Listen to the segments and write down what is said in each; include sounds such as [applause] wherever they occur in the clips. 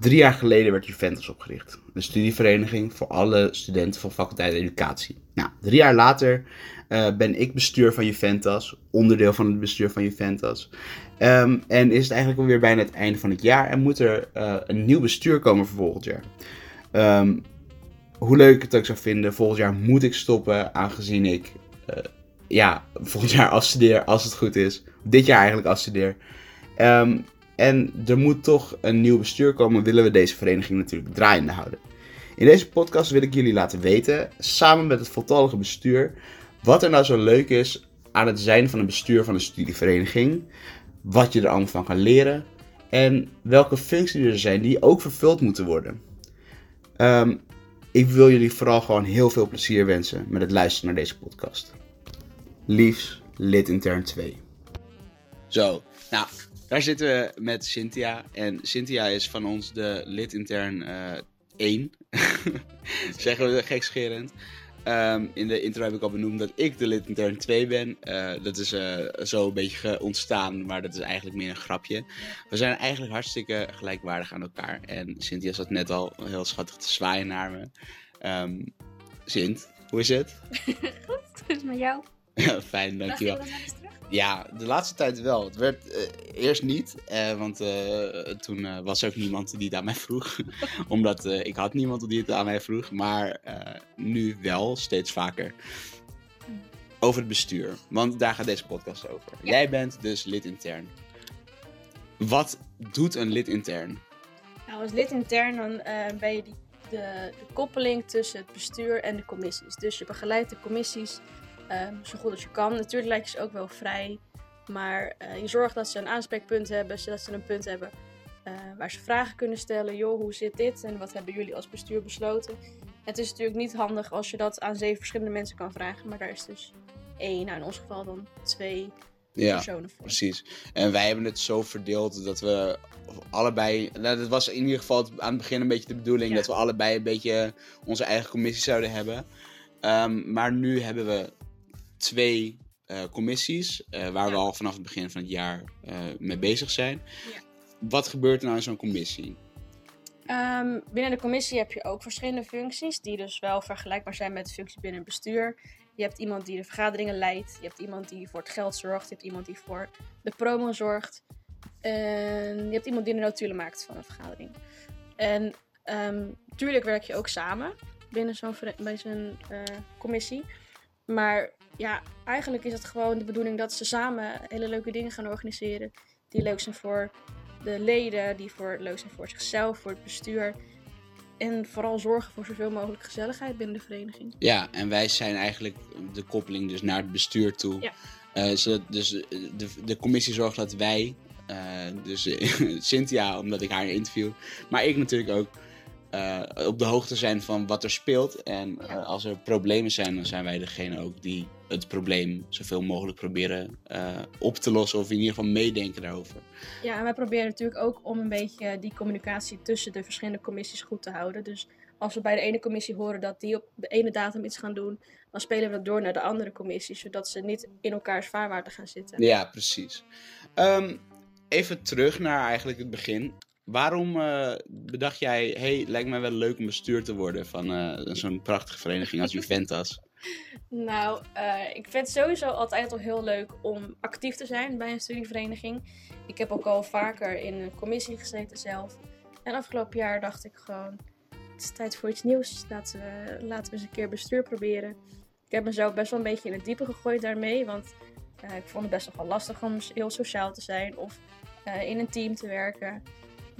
Drie jaar geleden werd Juventus opgericht. Een studievereniging voor alle studenten van faculteit educatie. Nou, drie jaar later eh, ben ik bestuur van Juventus, onderdeel van het bestuur van Juventus. Ehm, en is het eigenlijk alweer bijna het einde van het jaar en moet er eh, een nieuw bestuur komen voor volgend jaar. Ehm, hoe leuk ik het ook zou vinden, volgend jaar moet ik stoppen, aangezien ik eh, ja, volgend jaar afstudeer, als het goed is. Dit jaar eigenlijk afstudeer. Ehm, en er moet toch een nieuw bestuur komen, willen we deze vereniging natuurlijk draaiende houden. In deze podcast wil ik jullie laten weten, samen met het voltallige bestuur, wat er nou zo leuk is aan het zijn van een bestuur van een studievereniging. Wat je er allemaal van kan leren. En welke functies er zijn die ook vervuld moeten worden. Ehm, ik wil jullie vooral gewoon heel veel plezier wensen met het luisteren naar deze podcast. Liefs, lid intern 2. Zo, nou, daar zitten we met Cynthia. En Cynthia is van ons de lid intern uh, 1. [laughs] Zeggen we gekscherend. Um, in de intro heb ik al benoemd dat ik de lid intern 2 ben. Uh, dat is uh, zo een beetje ontstaan, maar dat is eigenlijk meer een grapje. We zijn eigenlijk hartstikke gelijkwaardig aan elkaar. En Cynthia zat net al heel schattig te zwaaien naar me. Um, Sint, hoe is het? [laughs] Goed, goed met jou. [laughs] Fijn, dankjewel. Ja, de laatste tijd wel. Het werd uh, eerst niet, uh, want uh, toen was er ook niemand die het aan mij vroeg. [laughs] Omdat ik had niemand die het aan mij vroeg. Maar nu wel, steeds vaker. Over het bestuur. Want daar gaat deze podcast over. Ja. Jij bent dus lid intern. Wat doet een lid intern? Nou, als lid intern dan ben je die, de, de koppeling tussen het bestuur en de commissies. Dus je begeleidt de commissies Um, zo goed als je kan. Natuurlijk lijkt je ze ook wel vrij. Maar uh, je zorgt dat ze een aanspreekpunt hebben, zodat ze een punt hebben uh, waar ze vragen kunnen stellen. Joh, hoe zit dit en wat hebben jullie als bestuur besloten? Het is natuurlijk niet handig als je dat aan zeven verschillende mensen kan vragen. Maar daar is dus één, nou in ons geval dan twee ja, personen voor. Precies. En wij hebben het zo verdeeld dat we allebei. Nou, dat was in ieder geval aan het begin een beetje de bedoeling. Ja. Dat we allebei een beetje onze eigen commissie zouden hebben. Um, maar nu hebben we twee uh, commissies, uh, waar ja. we al vanaf het begin van het jaar uh, mee bezig zijn. Ja. Wat gebeurt er nou in zo'n commissie? Um, binnen de commissie heb je ook verschillende functies, die dus wel vergelijkbaar zijn met functies binnen het bestuur. Je hebt iemand die de vergaderingen leidt, je hebt iemand die voor het geld zorgt, je hebt iemand die voor de promo zorgt. En je hebt iemand die de notulen maakt van een vergadering. En um, tuurlijk werk je ook samen binnen zo'n bij zo'n commissie. Maar ja, eigenlijk is het gewoon de bedoeling dat ze samen hele leuke dingen gaan organiseren. Die leuk zijn voor de leden, die voor, leuk zijn voor zichzelf, voor het bestuur. En vooral zorgen voor zoveel mogelijk gezelligheid binnen de vereniging. Ja, en wij zijn eigenlijk de koppeling dus naar het bestuur toe. Ja. Uh, zo, dus de, de commissie zorgt dat wij, uh, dus [laughs] Cynthia, omdat ik haar interview, maar ik natuurlijk ook, uh, op de hoogte zijn van wat er speelt. En uh, als er problemen zijn, dan zijn wij degene ook die het probleem zoveel mogelijk proberen uh, op te lossen. Of in ieder geval meedenken daarover. Ja, en wij proberen natuurlijk ook om een beetje die communicatie tussen de verschillende commissies goed te houden. Dus als we bij de ene commissie horen dat die op de ene datum iets gaan doen, dan spelen we dat door naar de andere commissie. Zodat ze niet in elkaars vaarwater gaan zitten. Ja, precies. Um, even terug naar eigenlijk het begin. Waarom uh, bedacht jij, hey, lijkt mij wel leuk om bestuur te worden van uh, zo'n prachtige vereniging als Juventus? [laughs] nou, uh, ik vind het sowieso altijd al heel leuk om actief te zijn bij een studievereniging. Ik heb ook al vaker in een commissie gezeten zelf. En afgelopen jaar dacht ik gewoon, het is tijd voor iets nieuws. Laten we, laten we eens een keer bestuur proberen. Ik heb mezelf best wel een beetje in het diepe gegooid daarmee, want ik vond het best wel lastig om heel sociaal te zijn of in een team te werken.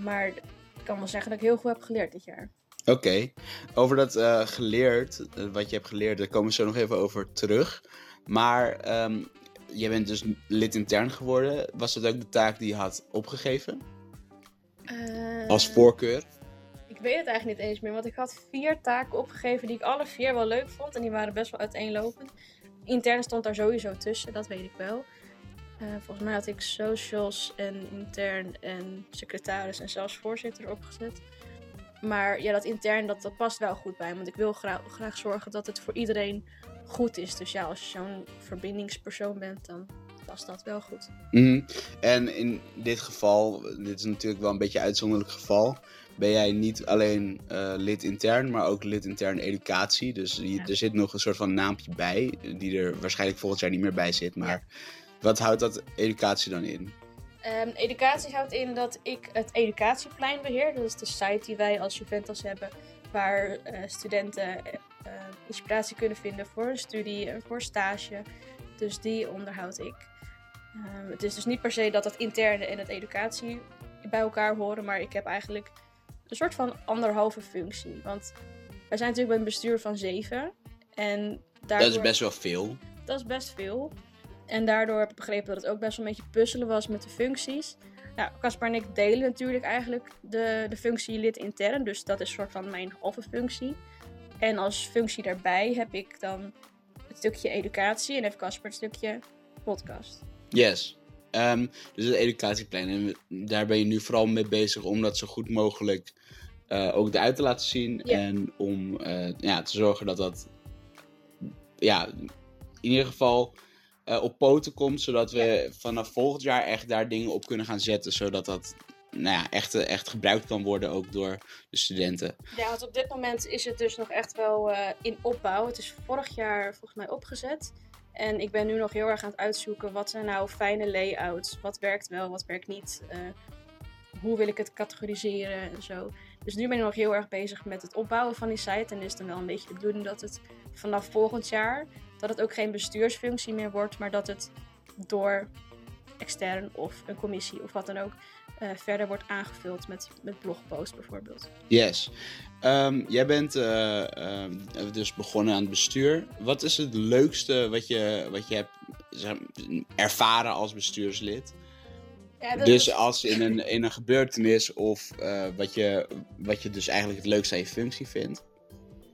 Maar ik kan wel zeggen dat ik heel veel heb geleerd dit jaar. Oké, okay. over dat uh, geleerd, uh, wat je hebt geleerd, daar komen we zo nog even over terug. Maar um, je bent dus lid intern geworden. Was dat ook de taak die je had opgegeven? Uh, Als voorkeur? Ik weet het eigenlijk niet eens meer, want ik had vier taken opgegeven die ik alle vier wel leuk vond. En die waren best wel uiteenlopend. Intern stond daar sowieso tussen, dat weet ik wel. Uh, volgens mij had ik socials en intern en secretaris en zelfs voorzitter opgezet. Maar ja, dat intern, dat, dat past wel goed bij me. Want ik wil graag, graag zorgen dat het voor iedereen goed is. Dus ja, als je zo'n verbindingspersoon bent, dan past dat wel goed. Mm -hmm. En in dit geval, dit is natuurlijk wel een beetje een uitzonderlijk geval. ben jij niet alleen eh, lid intern, maar ook lid intern educatie. Dus je- Ja. er zit nog een soort van naampje bij, die er waarschijnlijk volgend jaar niet meer bij zit. Maar wat houdt dat educatie dan in? Ehm, educatie houdt in dat ik het educatieplein beheer. Dat is de site die wij als Juventus hebben, waar eh, studenten eh, eh, inspiratie kunnen vinden voor een studie en voor stage. Dus die onderhoud ik. Ehm, het is dus niet per se dat het interne en het educatie bij elkaar horen, maar ik heb eigenlijk een soort van anderhalve functie. Want wij zijn natuurlijk bij een bestuur van zeven. En daardoor... Dat is best wel veel. Dat is best veel. En daardoor heb ik begrepen dat het ook best wel een beetje puzzelen was met de functies. Nou, Caspar en ik delen natuurlijk eigenlijk de, de functie lid intern. Dus dat is een soort van mijn halve functie. En als functie daarbij heb ik dan het stukje educatie en heeft Caspar het stukje podcast. Yes. Ehm, dus het educatieplan. En daar ben je nu vooral mee bezig om dat zo goed mogelijk eh, ook eruit te laten zien. En om eh, ja, te zorgen dat dat ja, in ieder geval eh, op poten komt. Zodat we vanaf volgend jaar echt daar dingen op kunnen gaan zetten. Zodat dat nou ja, echt, eh, echt gebruikt kan worden ook door de studenten. Ja, want op dit moment is het dus nog echt wel eh, in opbouw. Het is vorig jaar volgens mij opgezet. En ik ben nu nog heel erg aan het uitzoeken wat zijn nou fijne layouts. Wat werkt wel, wat werkt niet. hoe wil ik het categoriseren en zo. Dus nu ben ik nog heel erg bezig met het opbouwen van die site. En is dan wel een beetje de bedoeling dat het vanaf volgend jaar... dat het ook geen bestuursfunctie meer wordt, maar dat het door extern of een commissie of wat dan ook... eh, verder wordt aangevuld met, met blogposts bijvoorbeeld. Yes. Ehm, jij bent eh, ehm, dus begonnen aan het bestuur. Wat is het leukste wat je, wat je hebt zeg, ervaren als bestuurslid? Ja, Dus is- als in een, in een gebeurtenis of eh, wat, je, wat je dus eigenlijk het leukste aan je functie vindt.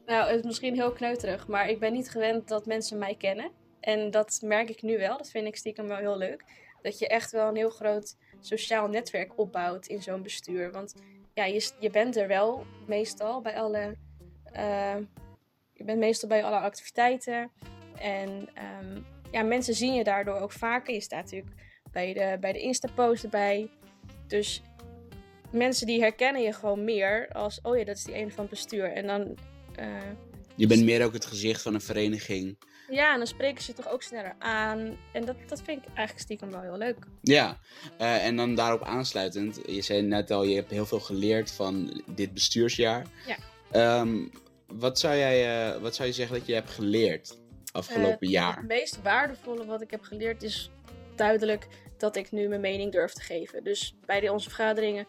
Nou, het is misschien heel kneuterig, maar ik ben niet gewend dat mensen mij kennen. En dat merk ik nu wel. Dat vind ik stiekem wel heel leuk. Dat je echt wel een heel groot sociaal netwerk opbouwt in zo'n bestuur. Want ja, je, je bent er wel meestal bij alle. eh, je bent meestal bij alle activiteiten. En ehm, ja, mensen zien je daardoor ook vaker. Je staat natuurlijk bij de, bij de Insta-post erbij. Dus mensen die herkennen je gewoon meer als, oh ja, dat is die ene van het bestuur. En dan Je bent meer ook het gezicht van een vereniging. ja, en dan spreken ze toch ook sneller aan. En dat, dat vind ik eigenlijk stiekem wel heel leuk. Ja, eh, en dan daarop aansluitend. Je zei net al, je hebt heel veel geleerd van dit bestuursjaar. Ja. Ehm, wat, zou jij, eh, wat zou je zeggen dat je hebt geleerd afgelopen Eh, jaar? Het meest waardevolle wat ik heb geleerd is duidelijk dat ik nu mijn mening durf te geven. Dus bij de, onze vergaderingen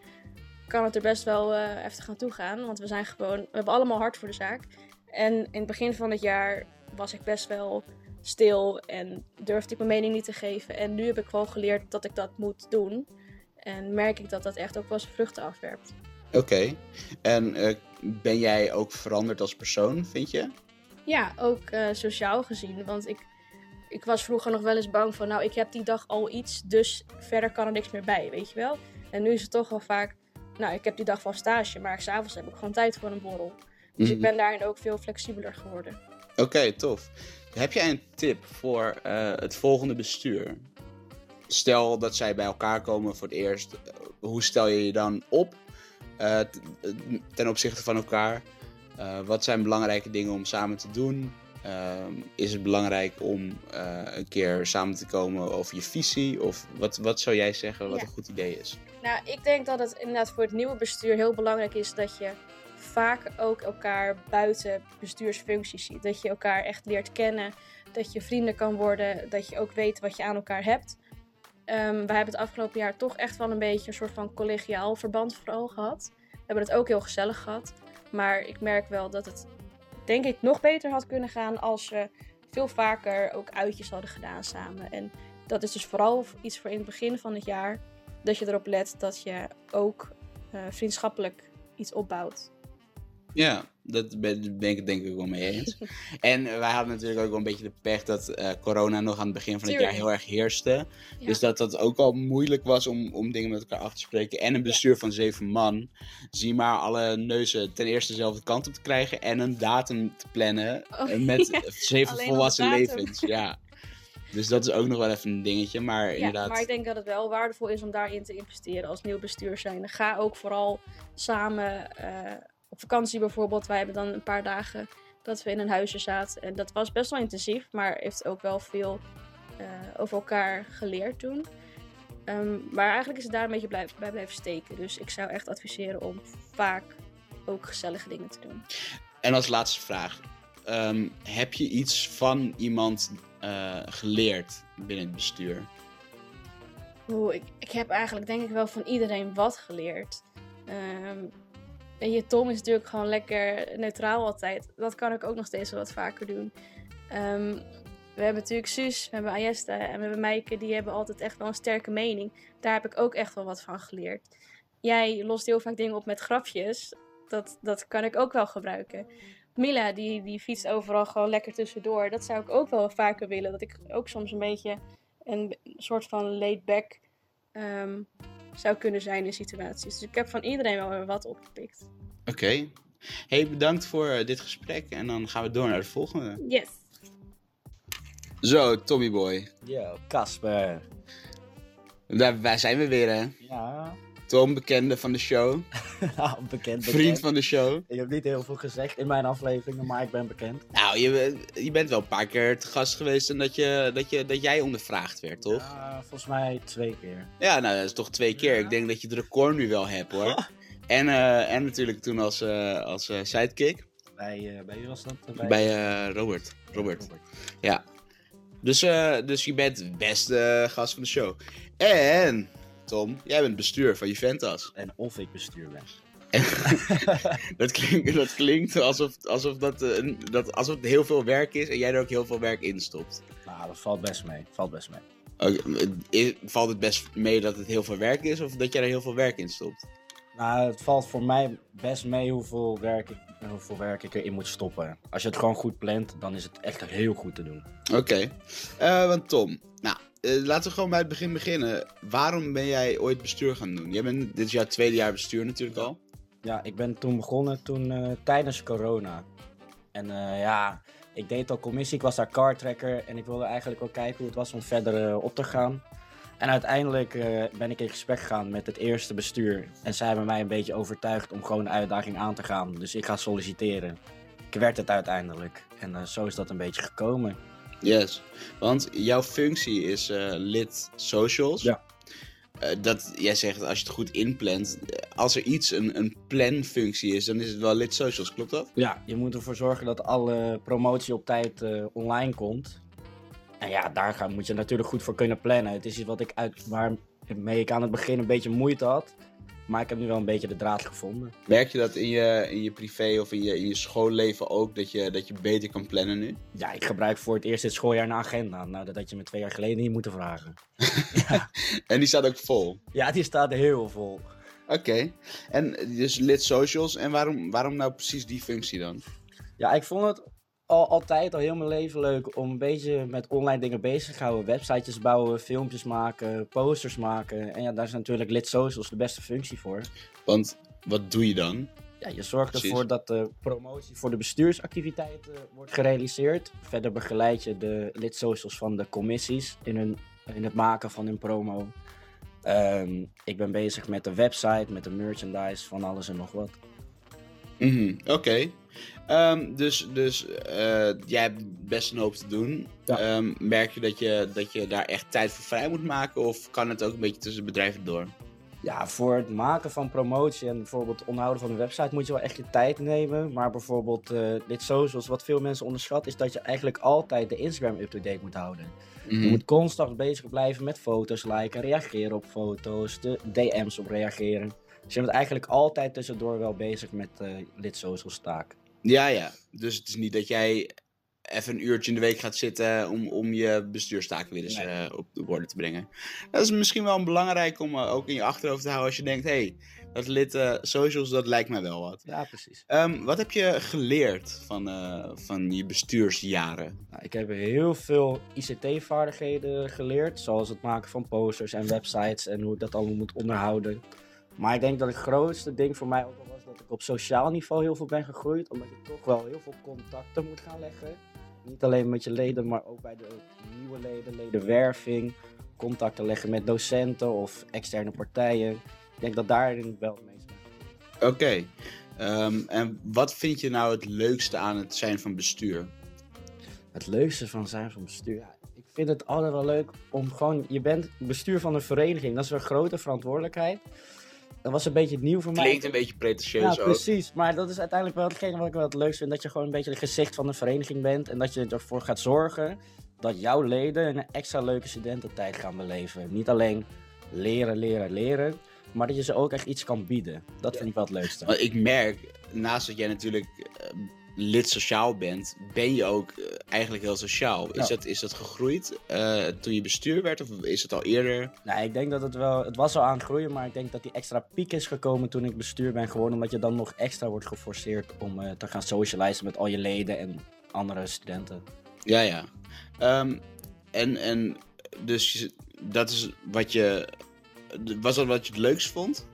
kan het er best wel eh heftig aan toe gaan. Want we zijn gewoon, we hebben allemaal hard voor de zaak. En in het begin van het jaar was ik best wel stil en durfde ik mijn mening niet te geven. En nu heb ik gewoon geleerd dat ik dat moet doen. En merk ik dat dat echt ook wel zijn vruchten afwerpt. Oké. En eh, ben jij ook veranderd als persoon, vind je? Ja, ook eh, sociaal gezien. Want ik, ik was vroeger nog wel eens bang van, nou, ik heb die dag al iets, dus verder kan er niks meer bij, weet je wel. En nu is het toch wel vaak, nou, ik heb die dag van stage, maar s'avonds heb ik gewoon tijd voor een borrel. Dus ik Mhm. ben daarin ook veel flexibeler geworden. Oké, tof. Heb jij een tip voor eh, het volgende bestuur? Stel dat zij bij elkaar komen voor het eerst. eh, Hoe stel je je dan op eh, ten opzichte van elkaar? Wat zijn belangrijke dingen om samen te doen? Ehm, is het belangrijk om eh, een keer samen te komen over je visie? Of wat, wat zou jij zeggen wat Ja. een goed idee is? Nou, ik denk dat het inderdaad voor het nieuwe bestuur heel belangrijk is dat je vaak ook elkaar buiten bestuursfuncties ziet. Dat je elkaar echt leert kennen, dat je vrienden kan worden, dat je ook weet wat je aan elkaar hebt. Ehm we hebben het afgelopen jaar toch echt wel een beetje een soort van collegiaal verband vooral gehad. We hebben het ook heel gezellig gehad. Maar ik merk wel dat het, denk ik, nog beter had kunnen gaan als we veel vaker ook uitjes hadden gedaan samen. En dat is dus vooral iets voor in het begin van het jaar dat je erop let dat je ook eh, vriendschappelijk iets opbouwt. Ja, dat ben, ik denk ik wel mee eens. [laughs] en wij hadden natuurlijk ook wel een beetje de pech dat eh, corona nog aan het begin van het jaar heel erg heerste. Ja. Dus dat dat ook al moeilijk was om, om dingen met elkaar af te spreken. En een bestuur van zeven man. Zie maar alle neuzen ten eerste dezelfde kant op te krijgen. En een datum te plannen Oh, eh, met [laughs] ja. zeven Alleen volwassen levens. Ja. Dus dat is ook nog wel even een dingetje. Maar Ja, inderdaad. maar ik denk dat het wel waardevol is om daarin te investeren als nieuw bestuur zijn. Ga ook vooral samen eh, op vakantie bijvoorbeeld. Wij hebben dan een paar dagen dat we in een huisje zaten. En dat was best wel intensief, maar heeft ook wel veel eh, over elkaar geleerd toen. Ehm, maar eigenlijk is het daar een beetje blijf, bij blijven steken. Dus ik zou echt adviseren om vaak ook gezellige dingen te doen. En als laatste vraag. Ehm, heb je iets van iemand eh, geleerd binnen het bestuur? Oeh, ik, ik heb eigenlijk denk ik wel van iedereen wat geleerd. Ehm weet je, Tom is natuurlijk gewoon lekker neutraal altijd. Dat kan ik ook nog steeds wel wat vaker doen. Ehm, we hebben natuurlijk Suus, we hebben Ayesta en we hebben Meike. Die hebben altijd echt wel een sterke mening. Daar heb ik ook echt wel wat van geleerd. Jij lost heel vaak dingen op met grapjes. Dat, dat kan ik ook wel gebruiken. Mila, die, die fietst overal gewoon lekker tussendoor. Dat zou ik ook wel vaker willen. Dat ik ook soms een beetje een soort van laid-back ehm, zou kunnen zijn in situaties. Dus ik heb van iedereen wel weer wat opgepikt. Oké. Hey, bedankt voor eh, dit gesprek. En dan gaan we door naar de volgende. Yes. Zo, Tommy Boy. Yo, Casper. Daar, wij zijn we weer, hè? Ja, Tom, bekende van de show. [laughs] nou, bekend. Vriend van de show. Ik heb niet heel veel gezegd in mijn afleveringen, maar ik ben bekend. Nou, je, je bent wel een paar keer te gast geweest en dat, je, dat, je, dat jij ondervraagd werd, toch? Ja, volgens mij twee keer. Ja, nou, dat is toch twee keer. Ja. Ik denk dat je het record nu wel hebt, hoor. [laughs] En, eh, en natuurlijk toen als, eh, als eh, sidekick Bij, bij wie was dat? bij eh, Robert. Robert. Dus, eh, dus je bent best eh, gast van de show. En, Tom, jij bent bestuur van Juventus. En of ik bestuur ben. [laughs] Dat klinkt, dat klinkt alsof, alsof, dat, eh, een- dat, alsof het heel veel werk is en jij er ook heel veel werk in stopt. Nou, dat valt best mee. Valt best mee. Is- Valt het best mee dat het heel veel werk is of dat jij er heel veel werk in stopt? Nou, het valt voor mij best mee hoeveel werk ik, hoeveel werk ik erin moet stoppen. Als je het gewoon goed plant, dan is het echt heel goed te doen. Oké, Eh, want Tom, nou, eh, laten we gewoon bij het begin beginnen. Waarom ben jij ooit bestuur gaan doen? Jij bent, dit is jouw tweede jaar bestuur natuurlijk al. Ja, ik ben toen begonnen toen, eh, tijdens corona. En eh, ja, ik deed al commissie, ik was daar cardtracker en ik wilde eigenlijk wel kijken hoe het was om verder op te gaan. En uiteindelijk ben ik in gesprek gegaan met het eerste bestuur. En zij hebben mij een beetje overtuigd om gewoon de uitdaging aan te gaan. Dus ik ga solliciteren. Ik werd het uiteindelijk. En zo is dat een beetje gekomen. Yes, want jouw functie is eh, lid socials. Ja. Eh, dat, jij zegt als je het goed inplant, eh, als er iets een, een planfunctie is, dan is het wel lid socials, klopt dat? Ja, je moet ervoor zorgen dat alle promotie op tijd online komt. En ja, daar gaan, moet je natuurlijk goed voor kunnen plannen. Het is iets wat ik uit, waarmee ik aan het begin een beetje moeite had. Maar ik heb nu wel een beetje de draad gevonden. Merk je dat in je, in je privé of in je, in je schoolleven ook, dat je, dat je beter kan plannen nu? Ja, ik gebruik voor het eerst dit schooljaar een agenda. Nou, dat had je me twee jaar geleden niet moeten vragen. [laughs] En die staat ook vol. Ja, die staat heel vol. Oké, en dus lid socials, en waarom, waarom nou precies die functie dan? Ja, ik vond het al, altijd al heel mijn leven leuk om een beetje met online dingen bezig te houden. Websitejes bouwen, filmpjes maken, posters maken. En ja, daar is natuurlijk lid socials de beste functie voor. Want wat doe je dan? Ja, je zorgt Precies. ervoor dat de promotie voor de bestuursactiviteiten wordt gerealiseerd. Verder begeleid je de lidsocials van de commissies in, hun, in het maken van hun promo. Ehm, ik ben bezig met de website, met de merchandise, van alles en nog wat. Mhm, Oké. Ehm, dus dus eh, jij hebt best een hoop te doen. Ja. Ehm, merk je dat, je dat je daar echt tijd voor vrij moet maken? Of kan het ook een beetje tussen bedrijven door? Ja, voor het maken van promotie en bijvoorbeeld het onderhouden van een website moet je wel echt je tijd nemen. Maar bijvoorbeeld eh, dit socials, wat veel mensen onderschatten, is dat je eigenlijk altijd de Instagram up-to-date moet houden. Mhm. Je moet constant bezig blijven met foto's liken, reageren op foto's, de DM's op reageren. Dus je bent eigenlijk altijd tussendoor wel bezig met eh lid socials taak. Ja, ja. Dus het is niet dat jij even een uurtje in de week gaat zitten om, om je bestuurstaken weer eens Nee. eh, op de orde te brengen. Dat is misschien wel belangrijk om eh, ook in je achterhoofd te houden als je denkt, hé, hey, dat lid eh, socials, dat lijkt mij wel wat. Ja, precies. Ehm, wat heb je geleerd van, van je bestuursjaren? Nou, ik heb heel veel ICT-vaardigheden geleerd, zoals het maken van posters en websites en hoe ik dat allemaal moet onderhouden. Maar ik denk dat het grootste ding voor mij ook dat ik op sociaal niveau heel veel ben gegroeid, omdat je toch wel heel veel contacten moet gaan leggen Niet alleen met je leden, maar ook bij de nieuwe leden, ledenwerving, contacten leggen met docenten of externe partijen. Ik denk dat daarin wel het meest. Oké. Ehm, en wat vind je nou het leukste aan het zijn van bestuur? Het leukste van zijn van bestuur. Ja, ik vind het altijd wel leuk om gewoon. Je bent bestuur van een vereniging. Dat is een grote verantwoordelijkheid. Dat was een beetje nieuw voor mij. Klinkt een beetje pretentieus Ja, ook. precies. Maar dat is uiteindelijk wel hetgene wat ik wel het leukste vind. Dat je gewoon een beetje het gezicht van een vereniging bent. En dat je ervoor gaat zorgen dat jouw leden een extra leuke studententijd gaan beleven. Niet alleen leren, leren, leren. Maar dat je ze ook echt iets kan bieden. Dat vind ik wel het leukste. Want ik merk, naast dat jij natuurlijk eh, lid sociaal bent, ben je ook eh, eigenlijk heel sociaal. Is, Ja. dat, is dat gegroeid eh, toen je bestuur werd of is het al eerder? Nee, ik denk dat het wel... Het was al aan het groeien, maar ik denk dat die extra piek is gekomen toen ik bestuur ben geworden. Omdat je dan nog extra wordt geforceerd om eh, te gaan socializen met al je leden en andere studenten. Ja, ja. Ehm, en, en dus dat is wat je. Was dat wat je het leukst vond?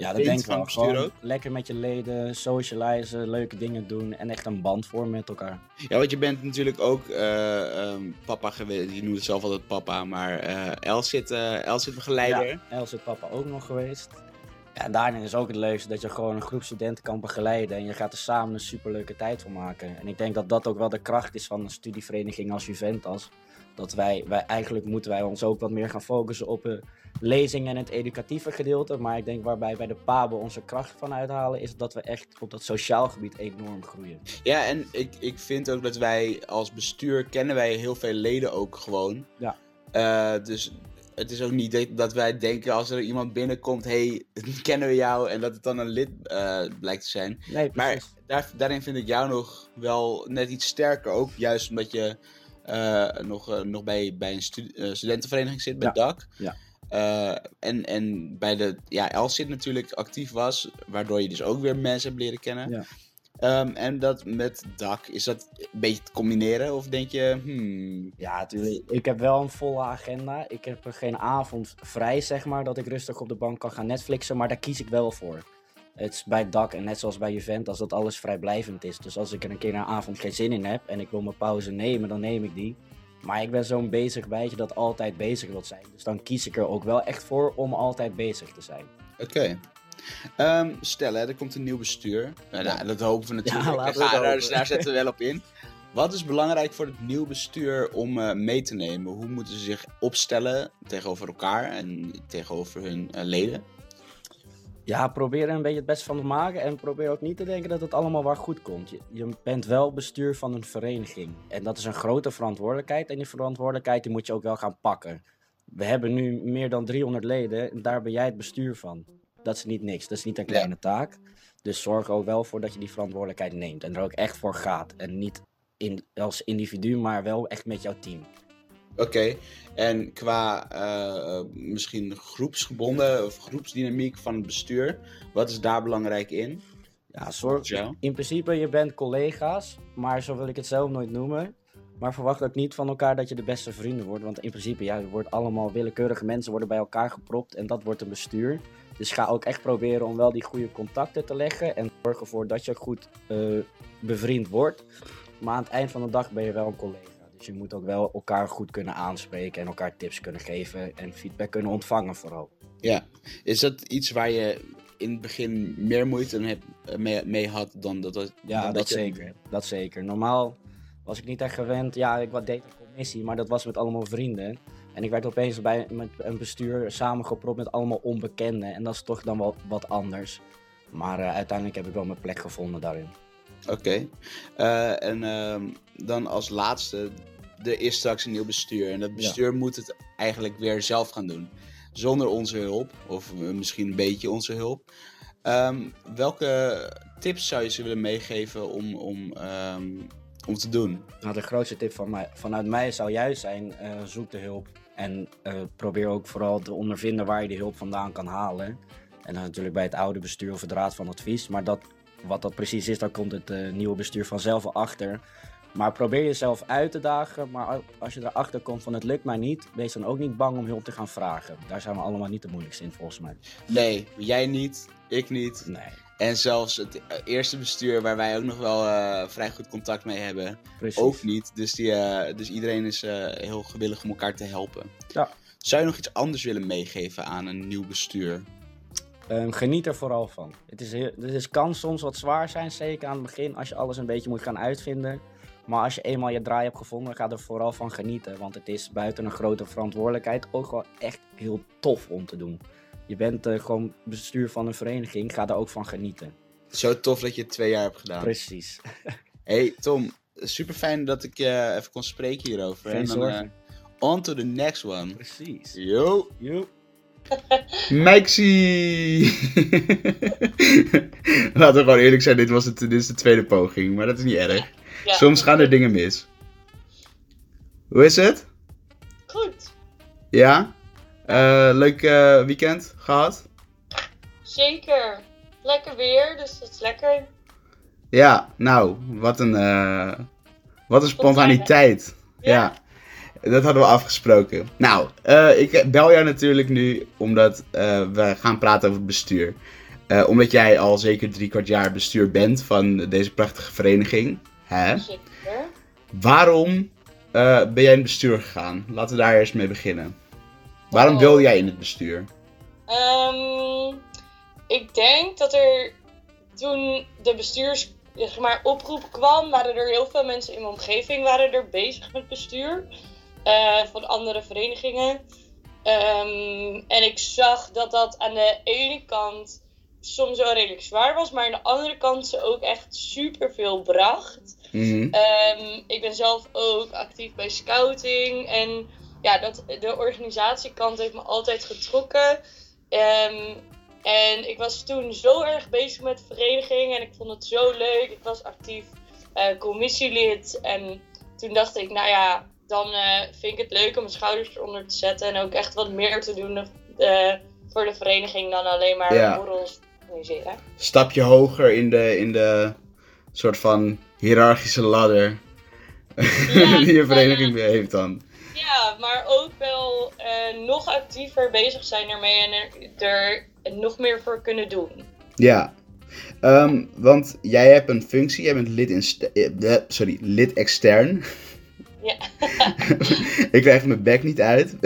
Ja, dat denk ik wel. Gewoon ook? lekker met je leden, socializen, leuke dingen doen en echt een band vormen met elkaar. Ja, want je bent natuurlijk ook eh, ehm, papa geweest. Je noemt het zelf altijd papa, maar eh Els zit, Els zit begeleider. Ja, Els is papa ook nog geweest. Ja, en daarin is ook het leukste dat je gewoon een groep studenten kan begeleiden en je gaat er samen een superleuke tijd van maken. En ik denk dat dat ook wel de kracht is van een studievereniging als Juventus. Dat wij, wij eigenlijk moeten wij ons ook wat meer gaan focussen op de lezing en het educatieve gedeelte. Maar ik denk waarbij bij de PABO onze kracht van uithalen is dat we echt op dat sociaal gebied enorm groeien. Ja, en ik, ik vind ook dat wij als bestuur kennen wij heel veel leden ook gewoon. Ja. Eh, dus het is ook niet dat- wij denken als er iemand binnenkomt, hey, [laughs] kennen we jou? En dat het dan een lid eh, blijkt te zijn. Nee, Maar daar, daarin vind ik jou nog wel net iets sterker ook. Juist omdat je nog, eh, nog bij, bij een eh, studentenvereniging zit, bij Ja. DAC. Ja. Eh, en, en bij de ja, LSIT natuurlijk actief was, waardoor je dus ook weer mensen hebt leren kennen. Ja. Ehm, en dat met DAC, is dat een beetje te combineren? Of denk je, hmm, Ja, natuurlijk. Ik heb wel een volle agenda. Ik heb er geen avond vrij, zeg maar, dat ik rustig op de bank kan gaan Netflixen, maar daar kies ik wel voor. Het is bij DAC en net zoals bij Juventus dat alles vrijblijvend is. Dus als ik er een keer een avond geen zin in heb en ik wil mijn pauze nemen, dan neem ik die. Maar ik ben zo'n bezig bijtje dat altijd bezig wil zijn. Dus dan kies ik er ook wel echt voor om altijd bezig te zijn. oké. Ehm, stel, hè, er komt een nieuw bestuur. Nou, nou, dat hopen we natuurlijk. Ja, laten we Daar- het daar, hopen. daar zetten we wel op in. [laughs] Wat is belangrijk voor het nieuw bestuur om eh, mee te nemen? Hoe moeten ze zich opstellen tegenover elkaar en tegenover hun eh, leden? Ja, probeer er een beetje het beste van te maken. En probeer ook niet te denken dat het allemaal waar goed komt. Je, je bent wel bestuur van een vereniging. En dat is een grote verantwoordelijkheid. En die verantwoordelijkheid die moet je ook wel gaan pakken. We hebben nu meer dan 300 leden. En daar ben jij het bestuur van. Dat is niet niks. Dat is niet een kleine taak. Dus zorg er ook wel voor dat je die verantwoordelijkheid neemt. En er ook echt voor gaat. En niet in, als individu, maar wel echt met jouw team. Oké, en qua eh, eh, misschien groepsgebonden of groepsdynamiek van het bestuur, wat is daar belangrijk in? Ja, jou? In principe, je bent collega's, maar zo wil ik het zelf nooit noemen. Maar verwacht ook niet van elkaar dat je de beste vrienden wordt. Want in principe, ja, wordt allemaal willekeurige mensen worden bij elkaar gepropt en dat wordt een bestuur. Dus ga ook echt proberen om wel die goede contacten te leggen en zorg ervoor dat je goed eh, bevriend wordt. Maar aan het eind van de dag ben je wel een collega. Dus je moet ook wel elkaar goed kunnen aanspreken en elkaar tips kunnen geven en feedback kunnen ontvangen vooral. Ja, is dat iets waar je in het begin meer moeite eh, mee, mee had dan dat? dat Ja, dat, je- zeker. Dat zeker. Normaal was ik niet echt gewend. Ja, ik wat deed een commissie, maar dat was met allemaal vrienden. En ik werd opeens bij met een bestuur samengepropt met allemaal onbekenden. En dat is toch dan wel wat anders. Maar eh, uiteindelijk heb ik wel mijn plek gevonden daarin. Oké, Eh, en ehm, dan als laatste, er is straks een nieuw bestuur en dat bestuur moet het eigenlijk weer zelf gaan doen. Zonder onze hulp, of eh, misschien een beetje onze hulp. Ehm, welke tips zou je ze willen meegeven om, om, ehm, om te doen? Nou, de grootste tip van mij, vanuit mij zou juist zijn: eh, zoek de hulp. En probeer ook vooral te ondervinden waar je de hulp vandaan kan halen. En dan natuurlijk bij het oude bestuur of het raad van advies. Maar dat, wat dat precies is, daar komt het eh, nieuwe bestuur vanzelf achter. Maar probeer jezelf uit te dagen. Maar al- als je erachter komt van het lukt mij niet, wees dan ook niet bang om hulp te gaan vragen. Daar zijn we allemaal niet de moeilijkste in volgens mij. Nee, jij niet, ik niet. Nee. En zelfs het eerste bestuur, waar wij ook nog wel eh, vrij goed contact mee hebben, Precies. ook niet. Dus, die, eh, dus iedereen is heel gewillig om elkaar te helpen. Ja. Zou je nog iets anders willen meegeven aan een nieuw bestuur? Ehm, geniet er vooral van. Het, is heel, het is, kan soms wat zwaar zijn, zeker aan het begin, als je alles een beetje moet gaan uitvinden. Maar als je eenmaal je draai hebt gevonden, ga er vooral van genieten. Want het is buiten een grote verantwoordelijkheid ook wel echt heel tof om te doen. Je bent eh, gewoon bestuur van een vereniging, ga daar ook van genieten. Zo tof dat je het twee jaar hebt gedaan. Precies. [laughs] Hey Tom, super fijn dat ik je even kon spreken hierover. Geen En dan, eh, on to the next one. Precies. Yo! Joep. [laughs] Maxi! [laughs] Laten we gewoon eerlijk zijn, dit, was het, dit is de tweede poging, maar dat is niet erg. Ja. Soms gaan er dingen mis. Hoe is het? Goed, Ja? Eh, leuk eh, weekend gehad? zeker. Lekker weer, dus dat is lekker. Ja, nou, wat een, eh, wat een spontaniteit. Ja. Dat hadden we afgesproken. Nou, eh, ik bel jou natuurlijk nu omdat eh, we gaan praten over het bestuur. Eh, omdat jij al zeker drie kwart jaar bestuur bent van deze prachtige vereniging. Hè? Zeker. Waarom ben jij in het bestuur gegaan? Laten we daar eerst mee beginnen. Waarom Oh. wil jij in het bestuur? Ehm, ik denk dat er toen de bestuurs zeg maar, oproep kwam, waren er heel veel mensen in mijn omgeving waren er bezig met bestuur. Eh, van andere verenigingen. Ehm, en ik zag dat dat aan de ene kant soms wel redelijk zwaar was, maar aan de andere kant ze ook echt super veel bracht. Mhm. Ehm, ik ben zelf ook actief bij scouting. En ja, dat, de organisatiekant heeft me altijd getrokken. Ehm, en ik was toen zo erg bezig met de vereniging en ik vond het zo leuk. Ik was actief eh, commissielid. En toen dacht ik, nou ja, dan eh, vind ik het leuk om mijn schouders eronder te zetten. En ook echt wat meer te doen eh, voor de vereniging dan alleen maar Ja. borrels organiseren. Stapje hoger in de, in de soort van hiërarchische ladder [laughs] die je vereniging heeft dan. Ja, maar ook wel eh, nog actiever bezig zijn ermee en er, er nog meer voor kunnen doen. Ja. Ehm, want jij hebt een functie, jij bent lid, in sorry, lid extern. Ja. [laughs] ik krijg mijn bek niet uit.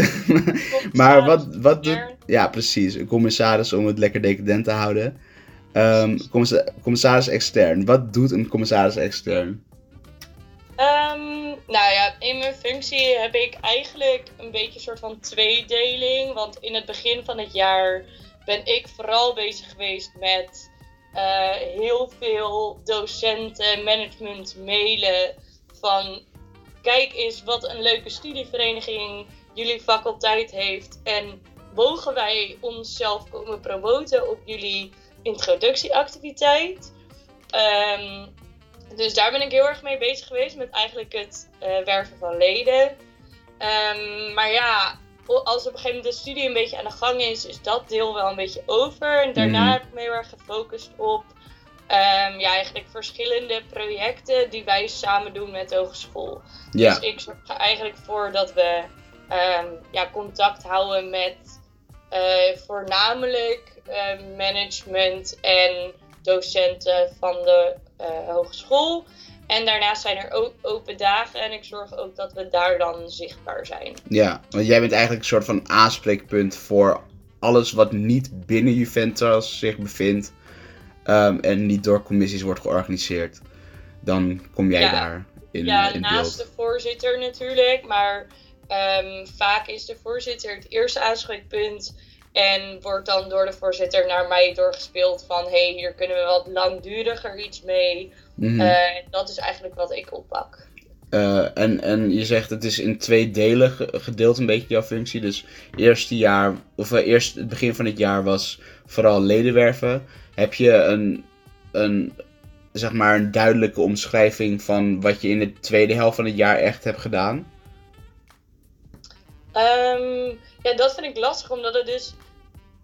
[laughs] maar wat, wat doet... Ja, precies. Een commissaris om het lekker decadent te houden. Ehm, commissa- commissaris extern. Wat doet een commissaris extern? Ehm, nou ja, in mijn functie heb ik eigenlijk een beetje een soort van tweedeling. Want in het begin van het jaar ben ik vooral bezig geweest met eh, heel veel docenten, management mailen van kijk eens wat een leuke studievereniging jullie faculteit heeft en mogen wij onszelf komen promoten op jullie introductieactiviteit. Ehm, dus daar ben ik heel erg mee bezig geweest met eigenlijk het eh, werven van leden. Ehm, maar ja, als op een gegeven moment de studie een beetje aan de gang is, is dat deel wel een beetje over. En daarna Mhm. heb ik me heel erg gefocust op ehm, ja, eigenlijk verschillende projecten die wij samen doen met de hogeschool. Ja, Dus ik zorg er eigenlijk voor dat we ehm, ja, contact houden met eh, voornamelijk eh, management en docenten van de eh, hogeschool. En daarnaast zijn er ook open dagen en ik zorg ook dat we daar dan zichtbaar zijn. ja, want jij bent eigenlijk een soort van aanspreekpunt voor alles wat niet binnen Juventus zich bevindt. Ehm, en niet door commissies wordt georganiseerd. Dan kom jij Ja. daar in, ja, in naast beeld. de voorzitter natuurlijk, maar ehm, vaak is de voorzitter het eerste aanspreekpunt. En wordt dan door de voorzitter naar mij doorgespeeld van hé, hey, hier kunnen we wat langduriger iets mee. Mhm. Eh, dat is eigenlijk wat ik oppak. Eh, en, en je zegt het is in twee delen ge- gedeeld een beetje jouw functie. Dus eerste jaar, of eh, eerst het begin van het jaar was vooral ledenwerven. Heb je een, een, zeg maar een duidelijke omschrijving van wat je in de tweede helft van het jaar echt hebt gedaan? Ehm, ja, dat vind ik lastig, omdat het dus.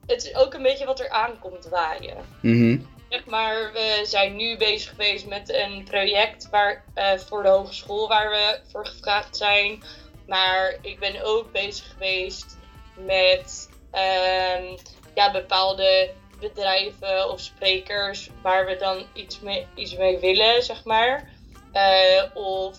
Het is ook een beetje wat er aankomt waaien. Mhm. Zeg maar, we zijn nu bezig geweest met een project waar, eh, voor de hogeschool waar we voor gevraagd zijn. Maar ik ben ook bezig geweest met ehm, ja, bepaalde bedrijven of sprekers waar we dan iets mee, iets mee willen, zeg maar. Eh, of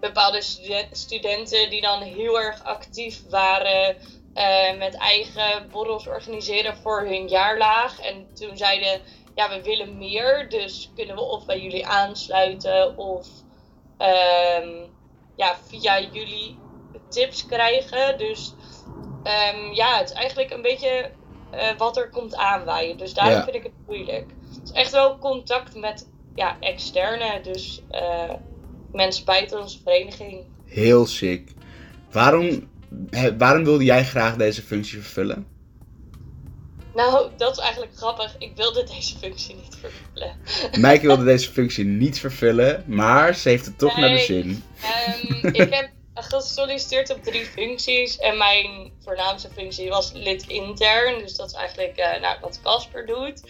bepaalde studen- studenten die dan heel erg actief waren eh, met eigen borrels organiseren voor hun jaarlaag. En toen zeiden, ja, we willen meer, dus kunnen we of bij jullie aansluiten of ehm, ja, via jullie tips krijgen. Dus ehm, ja, het is eigenlijk een beetje eh, wat er komt aanwaaien. Dus daarom Ja. vind ik het moeilijk. Het is echt wel contact met ja, externe, dus eh, mensen buiten onze vereniging. Heel sick. Waarom, waarom wilde jij graag deze functie vervullen? Nou, dat is eigenlijk grappig. Ik wilde deze functie niet vervullen. [laughs] Maaike wilde deze functie niet vervullen, maar ze heeft het toch naar de zin. Ehm, [laughs] ik heb gesolliciteerd op drie functies. En mijn voornaamste functie was lid intern. Dus dat is eigenlijk eh, nou, wat Casper doet.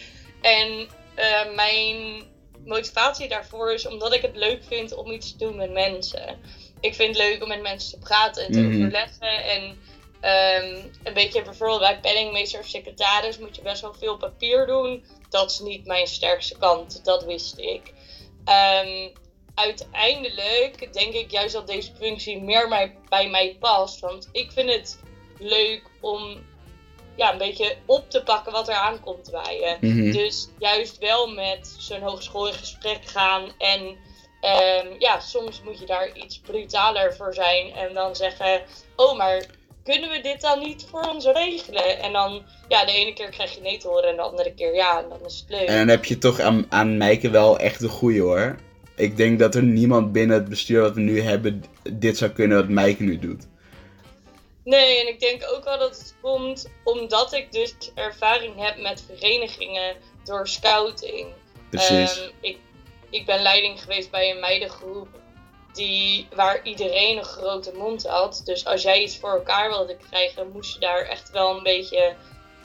En eh, mijn motivatie daarvoor is omdat ik het leuk vind om iets te doen met mensen. Ik vind het leuk om met mensen te praten en te Mhm. overleggen. En ehm, een beetje bijvoorbeeld bij penningmeester of secretaris moet je best wel veel papier doen. Dat is niet mijn sterkste kant, dat wist ik. Ehm, uiteindelijk denk ik juist dat deze functie meer bij mij past. Want ik vind het leuk om ja, een beetje op te pakken wat er aankomt waaien. Mhm. Dus juist wel met zo'n hogeschool in gesprek gaan. En ehm, ja, soms moet je daar iets brutaler voor zijn. En dan zeggen, oh maar kunnen we dit dan niet voor ons regelen? En dan, ja, de ene keer krijg je nee te horen en de andere keer ja. En dan is het leuk. En dan heb je toch aan, aan wel echt de goeie hoor. Ik denk dat er niemand binnen het bestuur wat we nu hebben dit zou kunnen wat Maaike nu doet. Nee, en ik denk ook wel dat het komt omdat ik dus ervaring heb met verenigingen door scouting. Precies. Ehm, ik, ik ben leiding geweest bij een meidengroep die, waar iedereen een grote mond had. Dus als jij iets voor elkaar wilde krijgen, moest je daar echt wel een beetje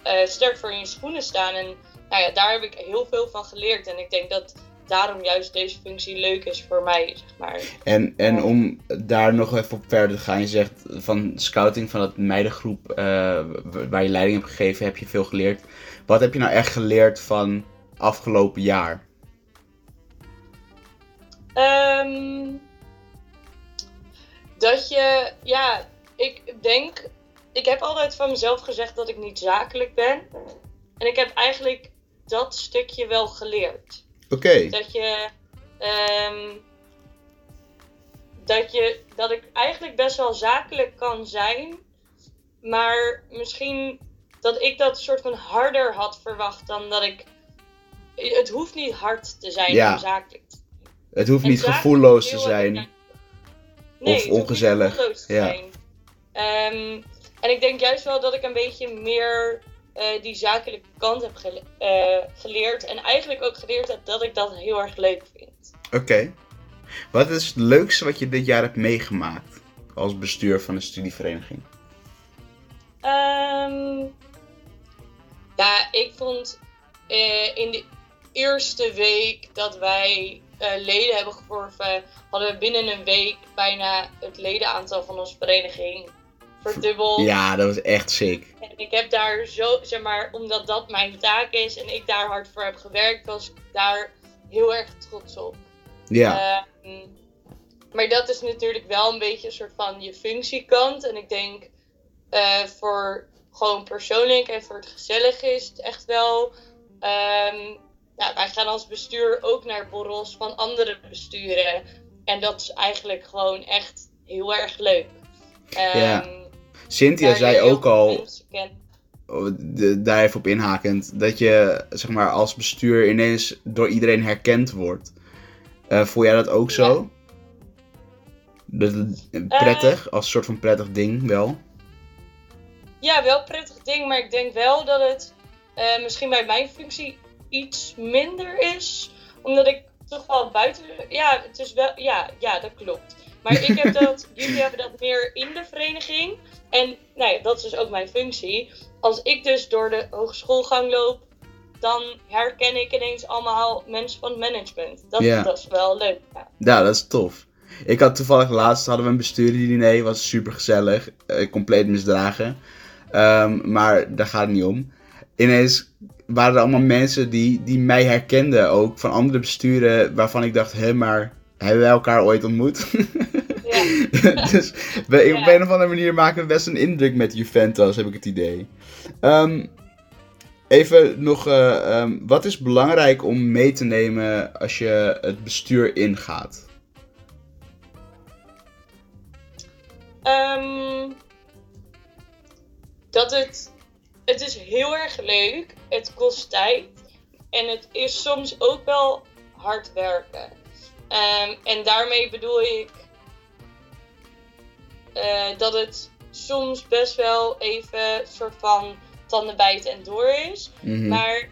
eh, sterk voor in je schoenen staan. En nou ja, daar heb ik heel veel van geleerd. En ik denk dat daarom juist deze functie leuk is voor mij, zeg maar. En, en om daar nog even op verder te gaan, je zegt van scouting van dat meidengroep eh, waar je leiding hebt gegeven, heb je veel geleerd. Wat heb je nou echt geleerd van afgelopen jaar? Ehm, dat je, ja, ik denk, ik heb altijd van mezelf gezegd dat ik niet zakelijk ben. En ik heb eigenlijk dat stukje wel geleerd. Oké, Dat je, ehm, dat je, dat ik eigenlijk best wel zakelijk kan zijn. Maar misschien dat ik dat soort van harder had verwacht dan dat ik. Het hoeft niet hard te zijn Ja. om zakelijk te het hoeft niet gevoelloos te zijn. Nee, Of ongezellig, ja. zijn. Ehm, en ik denk juist wel dat ik een beetje meer eh, die zakelijke kant heb gele- eh, geleerd. En eigenlijk ook geleerd heb dat ik dat heel erg leuk vind. Oké. Wat is het leukste wat je dit jaar hebt meegemaakt als bestuur van een studievereniging? Ehm, ja, ik vond eh, in de eerste week dat wij leden hebben geworven, hadden we binnen een week bijna het ledenaantal van onze vereniging verdubbeld. Ja, dat was echt sick. En ik heb daar zo, zeg maar, omdat dat mijn taak is en ik daar hard voor heb gewerkt, was ik daar heel erg trots op. Ja, Ehm, maar dat is natuurlijk wel een beetje een soort van je functiekant. En ik denk eh, voor gewoon persoonlijk en voor het gezellig is het echt wel. ja, wij gaan als bestuur ook naar borrels van andere besturen. En dat is eigenlijk gewoon echt heel erg leuk. Ehm, Ja. Cynthia zei ook al, oh, de- daar even op inhakend, dat je zeg maar als bestuur ineens door iedereen herkend wordt. Eh voel jij dat ook zo? Dat, het prettig, als een soort van prettig ding wel. Ja, wel een prettig ding, maar ik denk wel dat het eh, misschien bij mijn functie iets minder is. Omdat ik toch wel buiten. Ja, het is wel. Ja, ja dat klopt. Maar ik heb [laughs] dat. jullie hebben dat meer in de vereniging. En nou ja, dat is dus ook mijn functie. Als ik dus door de hogeschoolgang loop, dan herken ik ineens allemaal mensen van het management. Dat, Ja. dat is wel leuk. Ja. Ja, dat is tof. Ik had toevallig laatst hadden we een bestuurdiner, was super gezellig, compleet misdragen. Ehm, maar daar gaat het niet om. ineens waren er allemaal mensen die, die mij herkenden ook van andere besturen waarvan ik dacht, hé, maar hebben wij elkaar ooit ontmoet? [laughs] [laughs] Dus we, Ja. op een of andere manier maken we best een indruk met Juventus, heb ik het idee. Ehm, even nog, eh, ehm, wat is belangrijk om mee te nemen als je het bestuur ingaat? Ehm, dat het, het is heel erg leuk. Het kost tijd. En het is soms ook wel hard werken. En daarmee bedoel ik eh, dat het soms best wel even een soort van tanden bijten en door is. Mhm. Maar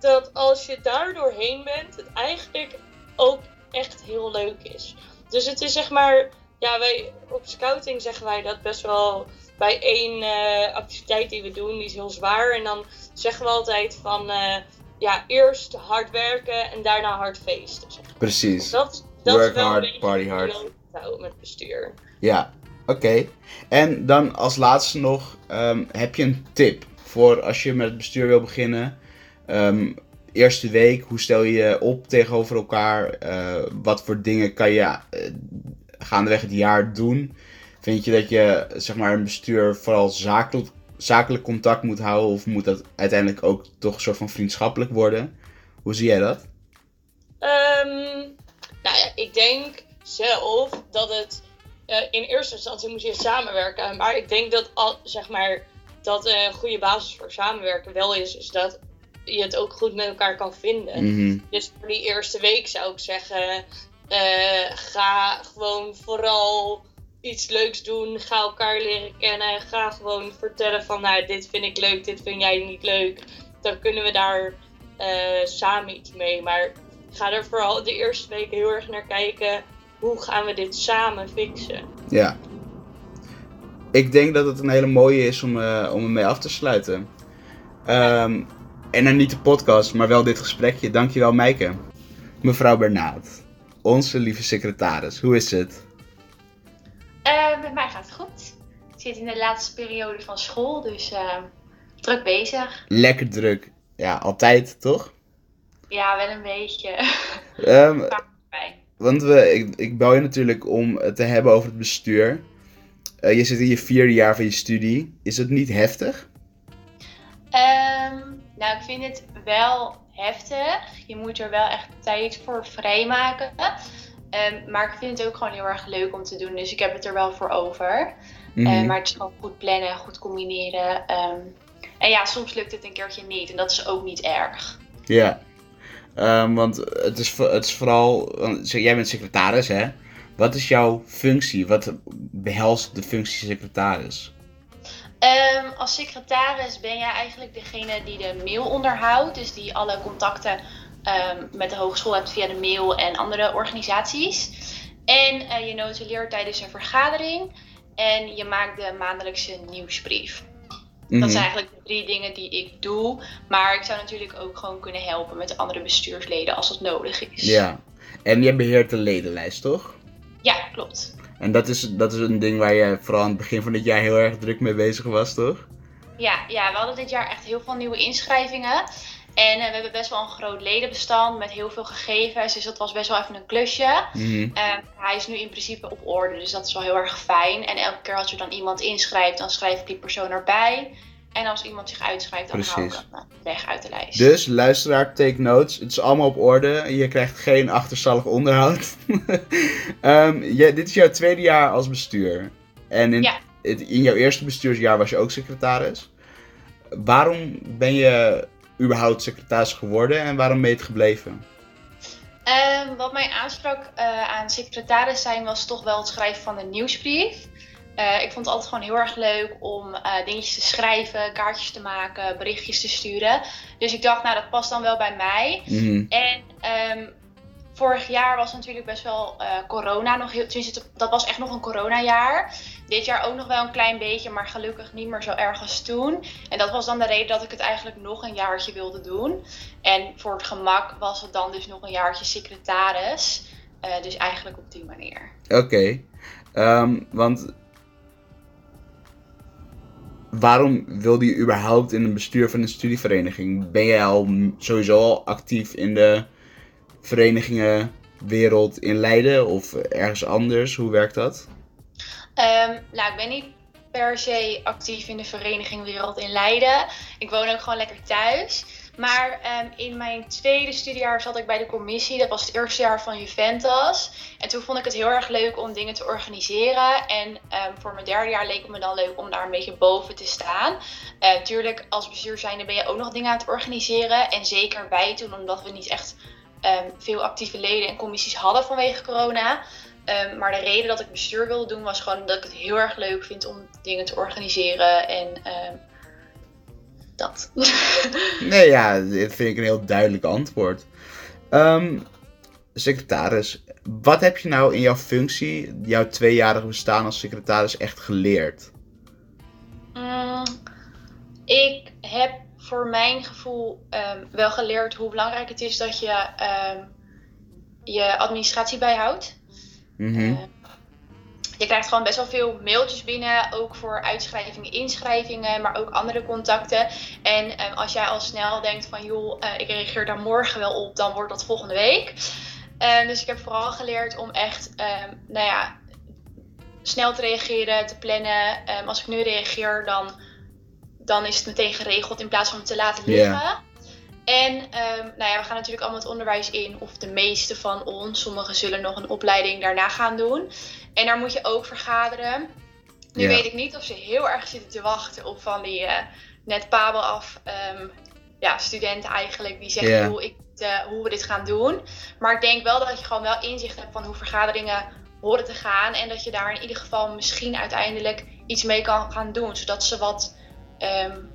dat als je daar doorheen bent, het eigenlijk ook echt heel leuk is. Dus het is zeg maar, ja, wij op scouting zeggen wij dat best wel bij één eh, activiteit die we doen, die is heel zwaar. En dan zeggen we altijd van, eh, ja, eerst hard werken en daarna hard feesten. Zeg. maar. Precies. Dat, dat Work is wel hard, party hard. met bestuur. Ja, oké. En dan als laatste nog, ehm, heb je een tip voor als je met het bestuur wil beginnen? Ehm, eerste week, hoe stel je je op tegenover elkaar? Eh, wat voor dingen kan je eh, gaandeweg het jaar doen? Vind je dat je zeg maar, een bestuur vooral zakelijk, zakelijk contact moet houden? Of moet dat uiteindelijk ook toch een soort van vriendschappelijk worden? Hoe zie jij dat? Ehm, nou ja, ik denk zelf dat het eh, in eerste instantie moet je samenwerken. Maar ik denk dat al, zeg maar, dat een goede basis voor samenwerken wel is, is dat je het ook goed met elkaar kan vinden. Mhm. Dus voor die eerste week zou ik zeggen, eh, ga gewoon vooral iets leuks doen. Ga elkaar leren kennen. Ga gewoon vertellen van, nou, dit vind ik leuk, dit vind jij niet leuk. Dan kunnen we daar eh, samen iets mee. Maar ga er vooral de eerste week heel erg naar kijken. Hoe gaan we dit samen fixen? Ja. Ik denk dat het een hele mooie is om, eh om ermee af te sluiten. Ehm, en dan niet de podcast, maar wel dit gesprekje. Dankjewel, Meike. Mevrouw Bernaat, onze lieve secretaris, hoe is het? Eh, met mij gaat het goed. Ik zit in de laatste periode van school, dus eh, druk bezig. Lekker druk. Ja, altijd, toch? Ja, wel een beetje. Ehm, Bij. Want we, ik, ik bel je natuurlijk om het te hebben over het bestuur. Eh, je zit in je vierde jaar van je studie. Is het niet heftig? Ehm, nou, ik vind het wel heftig. Je moet er wel echt tijd voor vrijmaken. Ehm, maar ik vind het ook gewoon heel erg leuk om te doen, dus ik heb het er wel voor over. Mhm. Eh, maar het is gewoon goed plannen, goed combineren. ehm. en ja, soms lukt het een keertje niet en dat is ook niet erg. Ja, Ehm, want het is, het is vooral, jij bent secretaris hè? Wat is jouw functie? Wat behelst de functie secretaris? Ehm, als secretaris ben jij eigenlijk degene die de mail onderhoudt. Dus die alle contacten ehm, met de hogeschool hebt via de mail en andere organisaties. En eh, je notuleert tijdens een vergadering. En je maakt de maandelijkse nieuwsbrief. Dat Mhm. zijn eigenlijk de drie dingen die ik doe. Maar ik zou natuurlijk ook gewoon kunnen helpen met de andere bestuursleden als dat nodig is. Ja, en jij beheert de ledenlijst toch? Ja, klopt. En dat is, dat is een ding waar je vooral aan het begin van dit jaar heel erg druk mee bezig was, toch? Ja, ja, we hadden dit jaar echt heel veel nieuwe inschrijvingen. En eh, we hebben best wel een groot ledenbestand met heel veel gegevens. Dus dat was best wel even een klusje. Mhm. Eh, hij is nu in principe op orde, dus dat is wel heel erg fijn. En elke keer als er dan iemand inschrijft, dan schrijf ik die persoon erbij. En als iemand zich uitschrijft, dan haal ik hem eh, weg uit de lijst. Dus luisteraar, take notes. Het is allemaal op orde. Je krijgt geen achterstallig onderhoud. [laughs] Ehm, dit is jouw tweede jaar als bestuur. En in, Ja. in jouw eerste bestuursjaar was je ook secretaris. Waarom ben je überhaupt secretaris geworden en waarom ben je het gebleven? Ehm, wat mij aansprak eh, aan secretaris zijn was toch wel het schrijven van een nieuwsbrief. Eh, ik vond het altijd gewoon heel erg leuk om eh, dingetjes te schrijven, kaartjes te maken, berichtjes te sturen. Dus ik dacht, nou dat past dan wel bij mij. Mhm. En ehm, vorig jaar was natuurlijk best wel corona nog heel. Tenminste, dat was echt nog een coronajaar. Dit jaar ook nog wel een klein beetje, maar gelukkig niet meer zo erg als toen. En dat was dan de reden dat ik het eigenlijk nog een jaartje wilde doen. En voor het gemak was het dan dus nog een jaartje secretaris. Eh, dus eigenlijk op die manier. Oké. Ehm, want waarom wilde je überhaupt in een bestuur van een studievereniging? Ben jij al sowieso al actief in de verenigingenwereld in Leiden of ergens anders? Hoe werkt dat? Ehm, nou, ik ben niet per se actief in de verenigingwereld in Leiden. Ik woon ook gewoon lekker thuis. Maar ehm, in mijn tweede studiejaar zat ik bij de commissie. Dat was het eerste jaar van Juventus. En toen vond ik het heel erg leuk om dingen te organiseren. En ehm, voor mijn derde jaar leek het me dan leuk om daar een beetje boven te staan. Uh, tuurlijk, als bestuur zijnde ben je ook nog dingen aan het organiseren. En zeker wij toen, omdat we niet echt veel actieve leden en commissies hadden vanwege corona. Um, maar de reden dat ik bestuur wilde doen was gewoon dat ik het heel erg leuk vind om dingen te organiseren en um, dat. [laughs] Nee, ja, dit vind ik een heel duidelijk antwoord. Um, secretaris, wat heb je nou in jouw functie, jouw tweejarige bestaan als secretaris, echt geleerd? Mm, ik heb voor mijn gevoel wel geleerd hoe belangrijk het is dat je je administratie bijhoudt. Mm -hmm. uh, je krijgt gewoon best wel veel mailtjes binnen, ook voor uitschrijvingen, inschrijvingen, maar ook andere contacten. En um, als jij al snel denkt van joh, uh, ik reageer daar morgen wel op, dan wordt dat volgende week. Uh, dus ik heb vooral geleerd om echt, um, nou ja, snel te reageren, te plannen. Um, als ik nu reageer, dan, dan is het meteen geregeld in plaats van het te laten liggen. Yeah. En um, nou ja, we gaan natuurlijk allemaal het onderwijs in, of de meeste van ons. Sommigen zullen nog een opleiding daarna gaan doen. En daar moet je ook vergaderen. Nu weet ik niet of ze heel erg zitten te wachten op van die uh, net Pabel af um, ja, studenten eigenlijk. Die zeggen, hoe, ik, uh, hoe we dit gaan doen. Maar ik denk wel dat je gewoon wel inzicht hebt van hoe vergaderingen horen te gaan. En dat je daar in ieder geval misschien uiteindelijk iets mee kan gaan doen. Zodat ze wat... Um,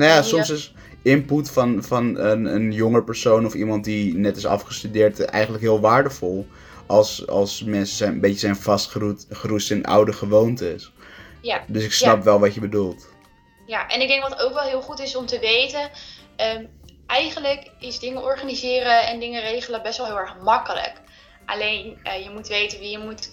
nou ja, soms is input van, van een, een jonger persoon of iemand die net is afgestudeerd eigenlijk heel waardevol. Als, als mensen zijn, een beetje zijn vastgeroest in oude gewoontes. Ja. Dus ik snap ja. wel wat je bedoelt. Ja, en ik denk wat ook wel heel goed is om te weten. Um, eigenlijk is dingen organiseren en dingen regelen best wel heel erg makkelijk. Alleen uh, je moet weten wie je moet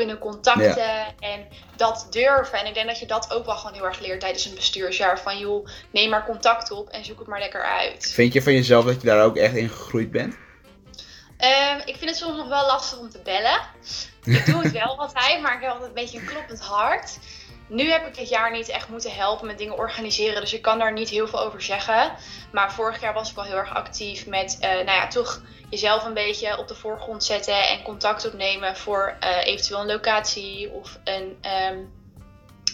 kunnen contacten ja. en dat durven. En ik denk dat je dat ook wel gewoon heel erg leert tijdens een bestuursjaar. Van joh, neem maar contact op en zoek het maar lekker uit. Vind je van jezelf dat je daar ook echt in gegroeid bent? Um, ik vind het soms nog wel lastig om te bellen. Ik doe het [laughs] wel altijd, maar ik heb altijd een beetje een kloppend hart. Nu heb ik dit jaar niet echt moeten helpen met dingen organiseren, dus ik kan daar niet heel veel over zeggen. Maar vorig jaar was ik wel heel erg actief met, uh, nou ja, toch jezelf een beetje op de voorgrond zetten en contact opnemen voor uh, eventueel een locatie of een um,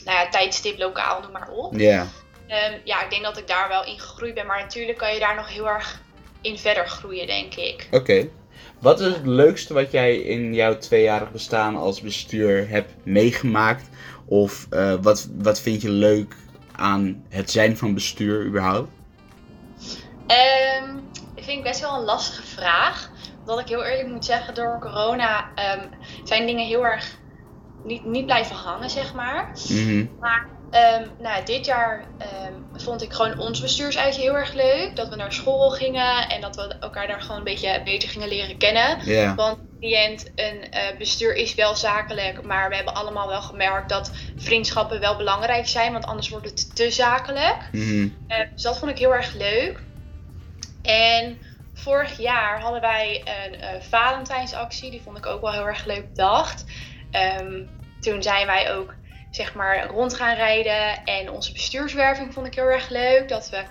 nou ja, tijdstip lokaal, noem maar op. Ja. Yeah. Um, ja, ik denk dat ik daar wel in gegroeid ben, maar natuurlijk kan je daar nog heel erg in verder groeien, denk ik. Oké. Okay. Wat is het leukste wat jij in jouw tweejarig bestaan als bestuur hebt meegemaakt? Of uh, wat, wat vind je leuk aan het zijn van bestuur überhaupt? Um, ik vind best wel een lastige vraag. Dat ik heel eerlijk moet zeggen, door corona um, zijn dingen heel erg niet, niet blijven hangen, zeg maar. Mm -hmm. Maar um, nou, dit jaar vond ik gewoon ons bestuursuitje heel erg leuk. Dat we naar school gingen en dat we elkaar daar gewoon een beetje beter gingen leren kennen. Yeah. Want cliënt een uh, bestuur is wel zakelijk, maar we hebben allemaal wel gemerkt dat vriendschappen wel belangrijk zijn, want anders wordt het te zakelijk. Mm -hmm. uh, dus dat vond ik heel erg leuk. En vorig jaar hadden wij een uh, Valentijnsactie, die vond ik ook wel heel erg leuk bedacht. Um, toen zijn wij ook zeg maar rond gaan rijden en onze bestuurswerving vond ik heel erg leuk. Dat we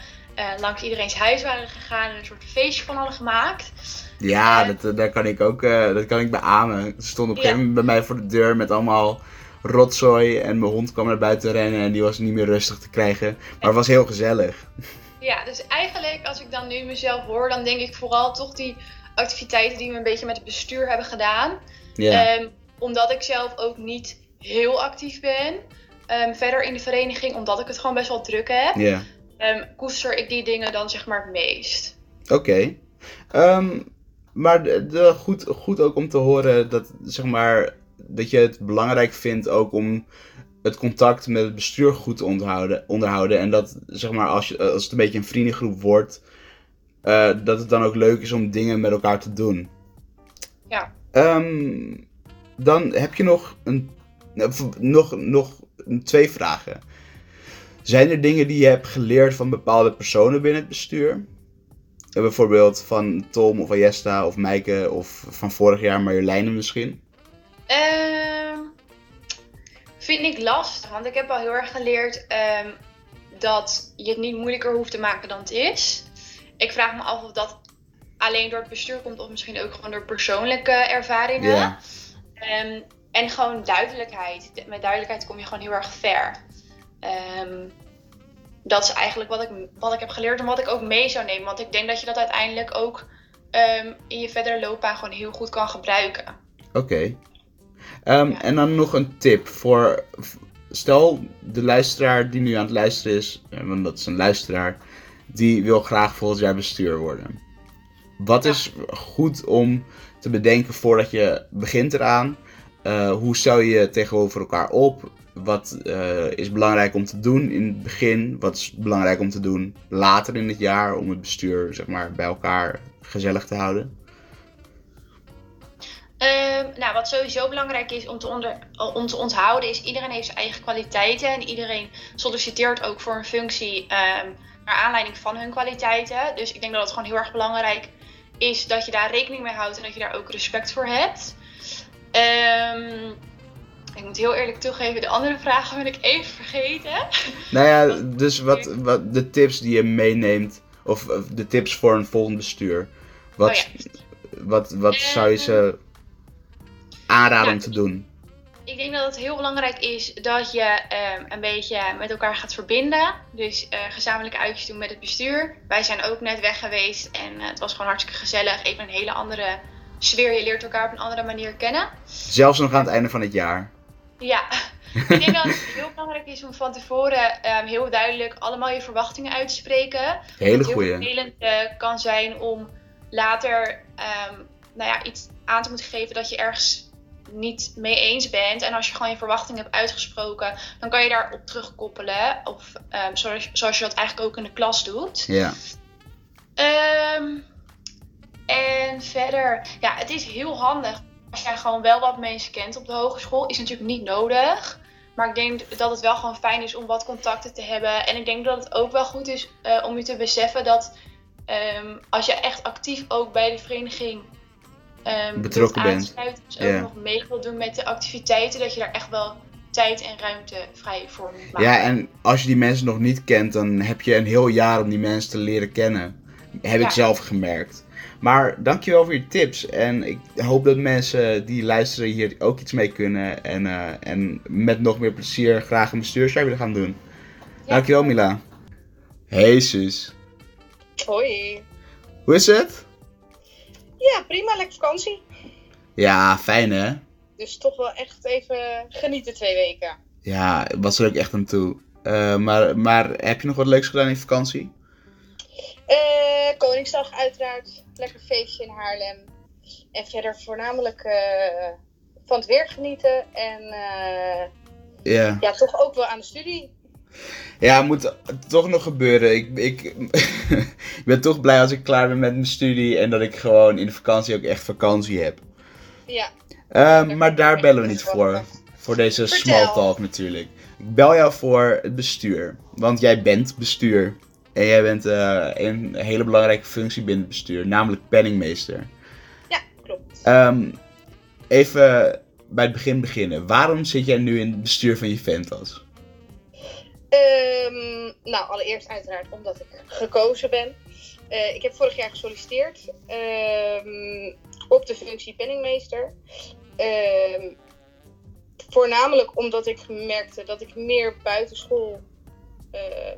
langs iedereen's huis waren gegaan en een soort feestje van hadden gemaakt. Ja, dat, daar kan ik ook uh, dat kan ik beamen. Ze stond op een gegeven moment bij mij voor de deur met allemaal rotzooi. En mijn hond kwam naar buiten rennen en die was niet meer rustig te krijgen. Maar het was heel gezellig. Ja, dus eigenlijk als ik dan nu mezelf hoor, dan denk ik vooral toch die activiteiten die we een beetje met het bestuur hebben gedaan. Ja. Um, omdat ik zelf ook niet heel actief ben. Um, verder in de vereniging, omdat ik het gewoon best wel druk heb. Ja. Um, koester ik die dingen dan zeg maar het meest. Oké. Okay. Maar de, de, goed, goed ook om te horen dat, zeg maar, dat je het belangrijk vindt ook om het contact met het bestuur goed te onderhouden. onderhouden. En dat, zeg maar, als, je, als het een beetje een vriendengroep wordt, uh, dat het dan ook leuk is om dingen met elkaar te doen. Ja. Um, dan heb je nog, een, nog, nog twee vragen. Zijn er dingen die je hebt geleerd van bepaalde personen binnen het bestuur? Eh, Bijvoorbeeld van Tom of Ayesta of Meike of van vorig jaar Marjoleine misschien? Ehm, vind ik lastig, want ik heb al heel erg geleerd ehm, dat je het niet moeilijker hoeft te maken dan het is. Ik vraag me af of dat alleen door het bestuur komt of misschien ook gewoon door persoonlijke ervaringen. Ehm, en gewoon duidelijkheid. Met duidelijkheid kom je gewoon heel erg ver. Dat is eigenlijk wat ik, wat ik heb geleerd en wat ik ook mee zou nemen. Want ik denk dat je dat uiteindelijk ook ehm, in je verdere loopbaan gewoon heel goed kan gebruiken. Oké. Ehm, Ja. En dan nog een tip voor. Stel, de luisteraar die nu aan het luisteren is, eh, want dat is een luisteraar, die wil graag volgend jaar bestuur worden. Wat Ja. is goed om te bedenken voordat je begint eraan? Eh, hoe stel je tegenover elkaar op? Wat eh, is belangrijk om te doen in het begin? Wat is belangrijk om te doen later in het jaar om het bestuur zeg maar, bij elkaar gezellig te houden? Ehm, nou, wat sowieso belangrijk is om te, te onthouden, is iedereen heeft zijn eigen kwaliteiten. En iedereen solliciteert ook voor een functie ehm, naar aanleiding van hun kwaliteiten. Dus ik denk dat het gewoon heel erg belangrijk is dat je daar rekening mee houdt en dat je daar ook respect voor hebt. Ehm, ik moet heel eerlijk toegeven, de andere vragen ben ik even vergeten. Nou ja, [laughs] dus wat, wat de tips die je meeneemt, of, de tips voor een volgend bestuur. Wat, Oh ja. wat, wat zou je ze aanraden om te doen? Ik denk dat het heel belangrijk is dat je ehm, een beetje met elkaar gaat verbinden. Dus eh, gezamenlijke uitjes doen met het bestuur. Wij zijn ook net weg geweest en eh, het was gewoon hartstikke gezellig. Even een hele andere sfeer. Je leert elkaar op een andere manier kennen. Zelfs nog aan het einde van het jaar. Ja, ik denk dat het heel belangrijk is om van tevoren ehm, heel duidelijk allemaal je verwachtingen uit te spreken. Hele Het heel goeie. vervelend eh, kan zijn om later ehm, nou ja, iets aan te moeten geven dat je ergens niet mee eens bent. En als je gewoon je verwachtingen hebt uitgesproken, dan kan je daarop terugkoppelen. Of ehm, zoals, zoals je dat eigenlijk ook in de klas doet. Ja. En verder, ja, het is heel handig als jij gewoon wel wat mensen kent op de hogeschool. Is natuurlijk niet nodig. Maar ik denk dat het wel gewoon fijn is om wat contacten te hebben. En ik denk dat het ook wel goed is eh, om je te beseffen dat ehm, als je echt actief ook bij de vereniging ehm, Betrokken bent. Dus ook nog mee wilt doen met de activiteiten, dat je daar echt wel tijd en ruimte vrij voor moet maken. ja, en als je die mensen nog niet kent, dan heb je een heel jaar om die mensen te leren kennen. Heb ik zelf gemerkt. Maar dankjewel voor je tips. En ik hoop dat mensen die luisteren hier ook iets mee kunnen. En, eh, en met nog meer plezier graag een bestuursjaar willen gaan doen. Ja. Dankjewel Mila. Hey zus. Hoi. Hoe is het? Ja, prima. Lekker vakantie. Ja, fijn hè? Dus toch wel echt even genieten twee weken. Ja, was er ook echt aan toe. Eh, maar, maar heb je nog wat leuks gedaan in vakantie? Eh, Koningsdag uiteraard. Lekker feestje in Haarlem. En verder voornamelijk eh, van het weer genieten. En eh, Ja. ja, toch ook wel aan de studie. Ja, moet toch nog gebeuren. Ik, ik, [laughs] ik ben toch blij als ik klaar ben met mijn studie en dat ik gewoon in de vakantie ook echt vakantie heb. Ja, Ehm, maar daar bellen we niet voor. Voor deze small talk natuurlijk. Ik bel jou voor het bestuur. Want jij bent bestuur. En jij bent eh, een hele belangrijke functie binnen het bestuur, namelijk penningmeester. ja klopt. Ehm, even bij het begin beginnen. Waarom zit jij nu in het bestuur van Juventus? Ehm, nou, allereerst uiteraard omdat ik gekozen ben. Eh, ik heb vorig jaar gesolliciteerd ehm, op de functie penningmeester. Voornamelijk omdat ik merkte dat ik meer buitenschool eh,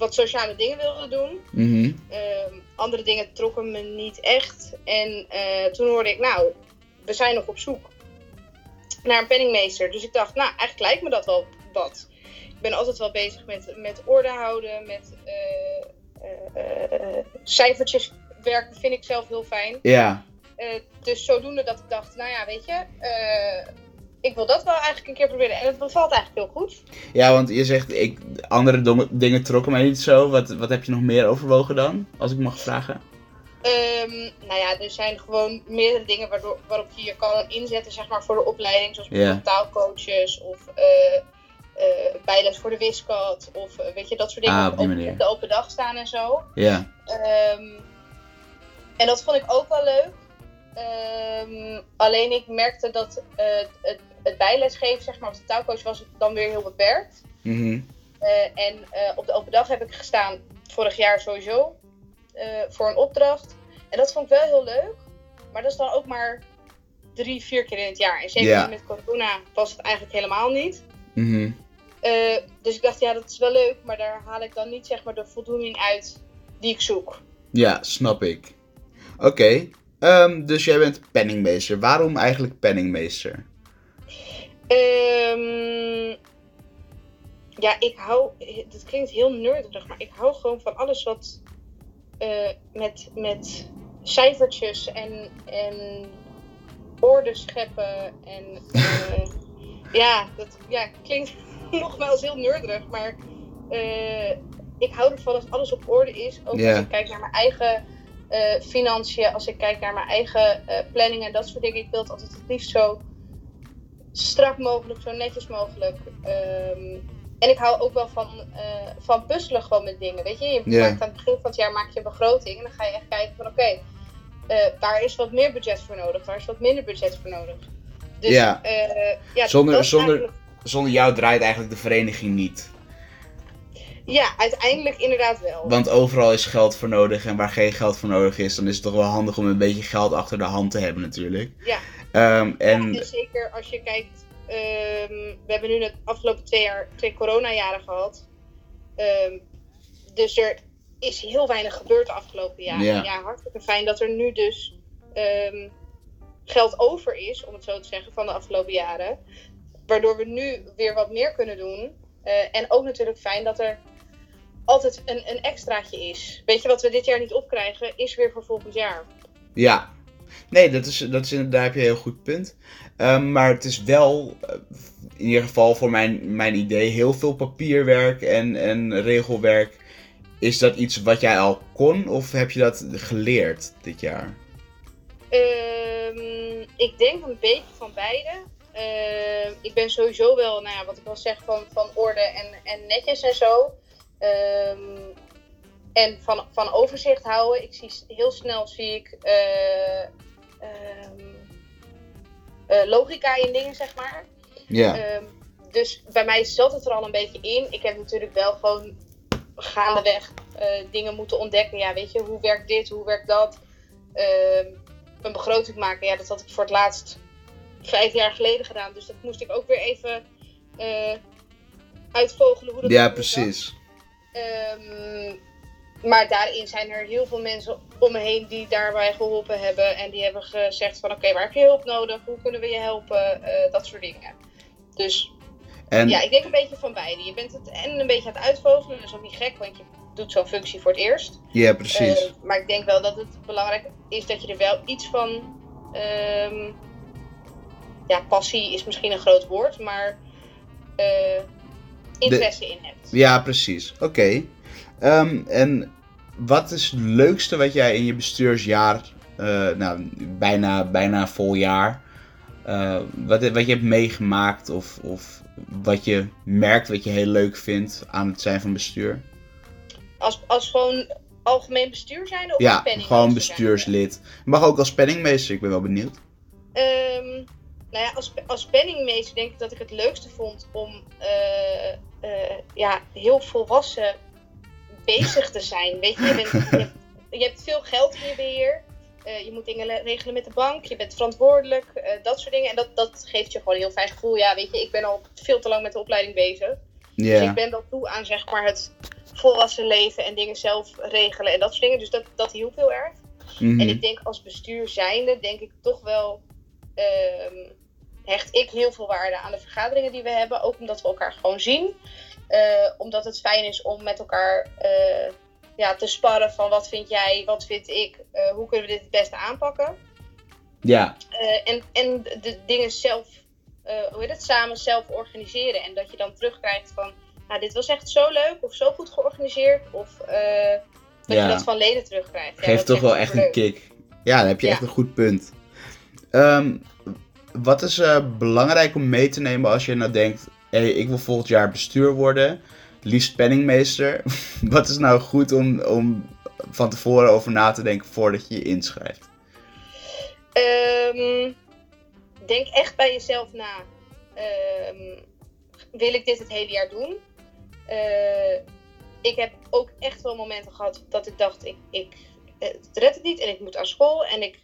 wat sociale dingen wilde doen. Mhm. Ehm, andere dingen trokken me niet echt. En eh, toen hoorde ik, nou, we zijn nog op zoek naar een penningmeester. Dus ik dacht, nou, eigenlijk lijkt me dat wel wat. Ik ben altijd wel bezig met, met orde houden, met eh, cijfertjes werken, vind ik zelf heel fijn. Ja, dus zodoende dat ik dacht, nou ja, weet je, ik wil dat wel eigenlijk een keer proberen. En het bevalt eigenlijk heel goed. Ja, want je zegt, ik, andere dom- dingen trokken mij niet zo. Wat, wat heb je nog meer overwogen dan, als ik mag vragen? Ehm, nou ja, er zijn gewoon meerdere dingen waardoor, waarop je je kan inzetten zeg maar, voor de opleiding. Zoals bijvoorbeeld taalcoaches of eh, eh, bijles voor de wiskat. Of eh, weet je, dat soort dingen. Ah, op die ook manier. op de open dag staan en zo. Ja. Ehm, en dat vond ik ook wel leuk. Ehm, alleen ik merkte dat het, het bijlesgeven, zeg maar, op de taalcoach was dan weer heel beperkt. Mhm. Eh, en eh, op de open dag heb ik gestaan vorig jaar sowieso eh, voor een opdracht. En dat vond ik wel heel leuk. Maar dat is dan ook maar drie, vier keer in het jaar. En zeker met corona was het eigenlijk helemaal niet. Mhm. Dus ik dacht, ja, dat is wel leuk. Maar daar haal ik dan niet zeg maar de voldoening uit die ik zoek. Ja, snap ik. Oké. Ehm, dus jij bent penningmeester. Waarom eigenlijk penningmeester? Ehm, ja, ik hou. Dat klinkt heel nerdig, maar ik hou gewoon van alles wat eh, met, met cijfertjes en, en orde scheppen. En eh, ja, dat ja, klinkt [laughs] nogmaals heel nerdig, maar eh, ik hou ervan als alles op orde is. Ook als ik kijk naar mijn eigen financiën, als ik kijk naar mijn eigen eh, planning en dat soort dingen. Ik wil het altijd het liefst zo strak mogelijk, zo netjes mogelijk. Ehm, en ik hou ook wel van, eh, van puzzelen gewoon met dingen. Weet je, je maakt aan het begin van het jaar maak je een begroting en dan ga je echt kijken van oké, eh, waar is wat meer budget voor nodig? Waar is wat minder budget voor nodig? Dus Ja. eh, ja, Zonder- zonder- eigenlijk- Zonder jou draait eigenlijk de vereniging niet. Ja, uiteindelijk inderdaad wel. Want overal is geld voor nodig. En waar geen geld voor nodig is, dan is het toch wel handig om een beetje geld achter de hand te hebben natuurlijk. Ja. Ehm, en Ja, en zeker als je kijkt, ehm, we hebben nu de afgelopen twee jaar twee coronajaren gehad. Ehm, dus er is heel weinig gebeurd de afgelopen jaren. Ja. Ja, hartstikke fijn dat er nu dus geld over is, om het zo te zeggen, van de afgelopen jaren. Waardoor we nu weer wat meer kunnen doen. Eh, en ook natuurlijk fijn dat er altijd een, een extraatje is. Weet je, wat we dit jaar niet opkrijgen, is weer voor volgend jaar. Ja. Nee, dat is, dat is daar heb je een heel goed punt. Ehm, maar het is wel, eh, in ieder geval voor mijn, mijn idee, heel veel papierwerk en, en regelwerk. Is dat iets wat jij al kon of heb je dat geleerd dit jaar? Ehm, ik denk een beetje van beide. Ehm, ik ben sowieso wel, nou ja, wat ik al zeg, van, van orde en, en netjes en zo. En van, van overzicht houden. Ik zie heel snel zie ik eh, ehm, eh, logica in dingen, zeg maar. Ja. Ehm, dus bij mij zat het er al een beetje in. Ik heb natuurlijk wel gewoon gaandeweg eh dingen moeten ontdekken. Ja, weet je, hoe werkt dit, hoe werkt dat? Ehm, een begroting maken, ja, dat had ik voor het laatst vijf jaar geleden gedaan. Dus dat moest ik ook weer even eh, uitvogelen hoe dat Ja, precies. Ehm, maar daarin zijn er heel veel mensen om me heen die daarbij geholpen hebben. En die hebben gezegd van oké, waar heb je hulp nodig? Hoe kunnen we je helpen? Eh, dat soort dingen. Dus En ja, ik denk een beetje van beide. Je bent het en een beetje aan het uitvogelen. Dat is ook niet gek, want je doet zo'n functie voor het eerst. ja, precies. Eh, maar ik denk wel dat het belangrijk is dat je er wel iets van... ehm, ja, passie is misschien een groot woord, maar... eh, interesse in hebt. Ja, precies. Oké. Ehm, en wat is het leukste wat jij in je bestuursjaar, eh, nou, bijna, bijna vol jaar, eh, wat, wat je hebt meegemaakt of, of wat je merkt wat je heel leuk vindt aan het zijn van bestuur? Als, als gewoon algemeen bestuur zijn of ja, gewoon bestuurslid. Mag ook als penningmeester, ik ben wel benieuwd. Ehm, nou ja, als, als penningmeester denk ik dat ik het leukste vond om eh, ja, heel volwassen bezig te zijn. Weet je, je, bent, je, hebt, je hebt veel geld in je beheer. Eh, je moet dingen le- regelen met de bank. Je bent verantwoordelijk. eh, dat soort dingen. En dat, dat geeft je gewoon een heel fijn gevoel. Ja, weet je, ik ben al veel te lang met de opleiding bezig. Dus ik ben wel toe aan zeg maar het volwassen leven en dingen zelf regelen en dat soort dingen. Dus dat, dat hielp heel erg. mhm. En ik denk als bestuur zijnde, denk ik toch wel, ehm, hecht ik heel veel waarde aan de vergaderingen die we hebben. Ook omdat we elkaar gewoon zien. Eh, omdat het fijn is om met elkaar eh, ja, te sparren van wat vind jij, wat vind ik, eh, hoe kunnen we dit het beste aanpakken. ja, en, en de dingen zelf, hoe heet het, samen zelf organiseren. En dat je dan terugkrijgt van, nou dit was echt zo leuk of zo goed georganiseerd. Of dat Ja. je dat van leden terugkrijgt. Ja, geeft toch wel echt een kick. Ja, dan heb je Ja. echt een goed punt. Ehm, wat is belangrijk om mee te nemen als je nou denkt hey, ik wil volgend jaar bestuur worden, liefst penningmeester. [laughs] Wat is nou goed om, om van tevoren over na te denken voordat je je inschrijft? Ehm, denk echt bij jezelf na. Ehm, wil ik dit het hele jaar doen? Eh, ik heb ook echt wel momenten gehad dat ik dacht, ik, ik het redt het niet en ik moet aan school en ik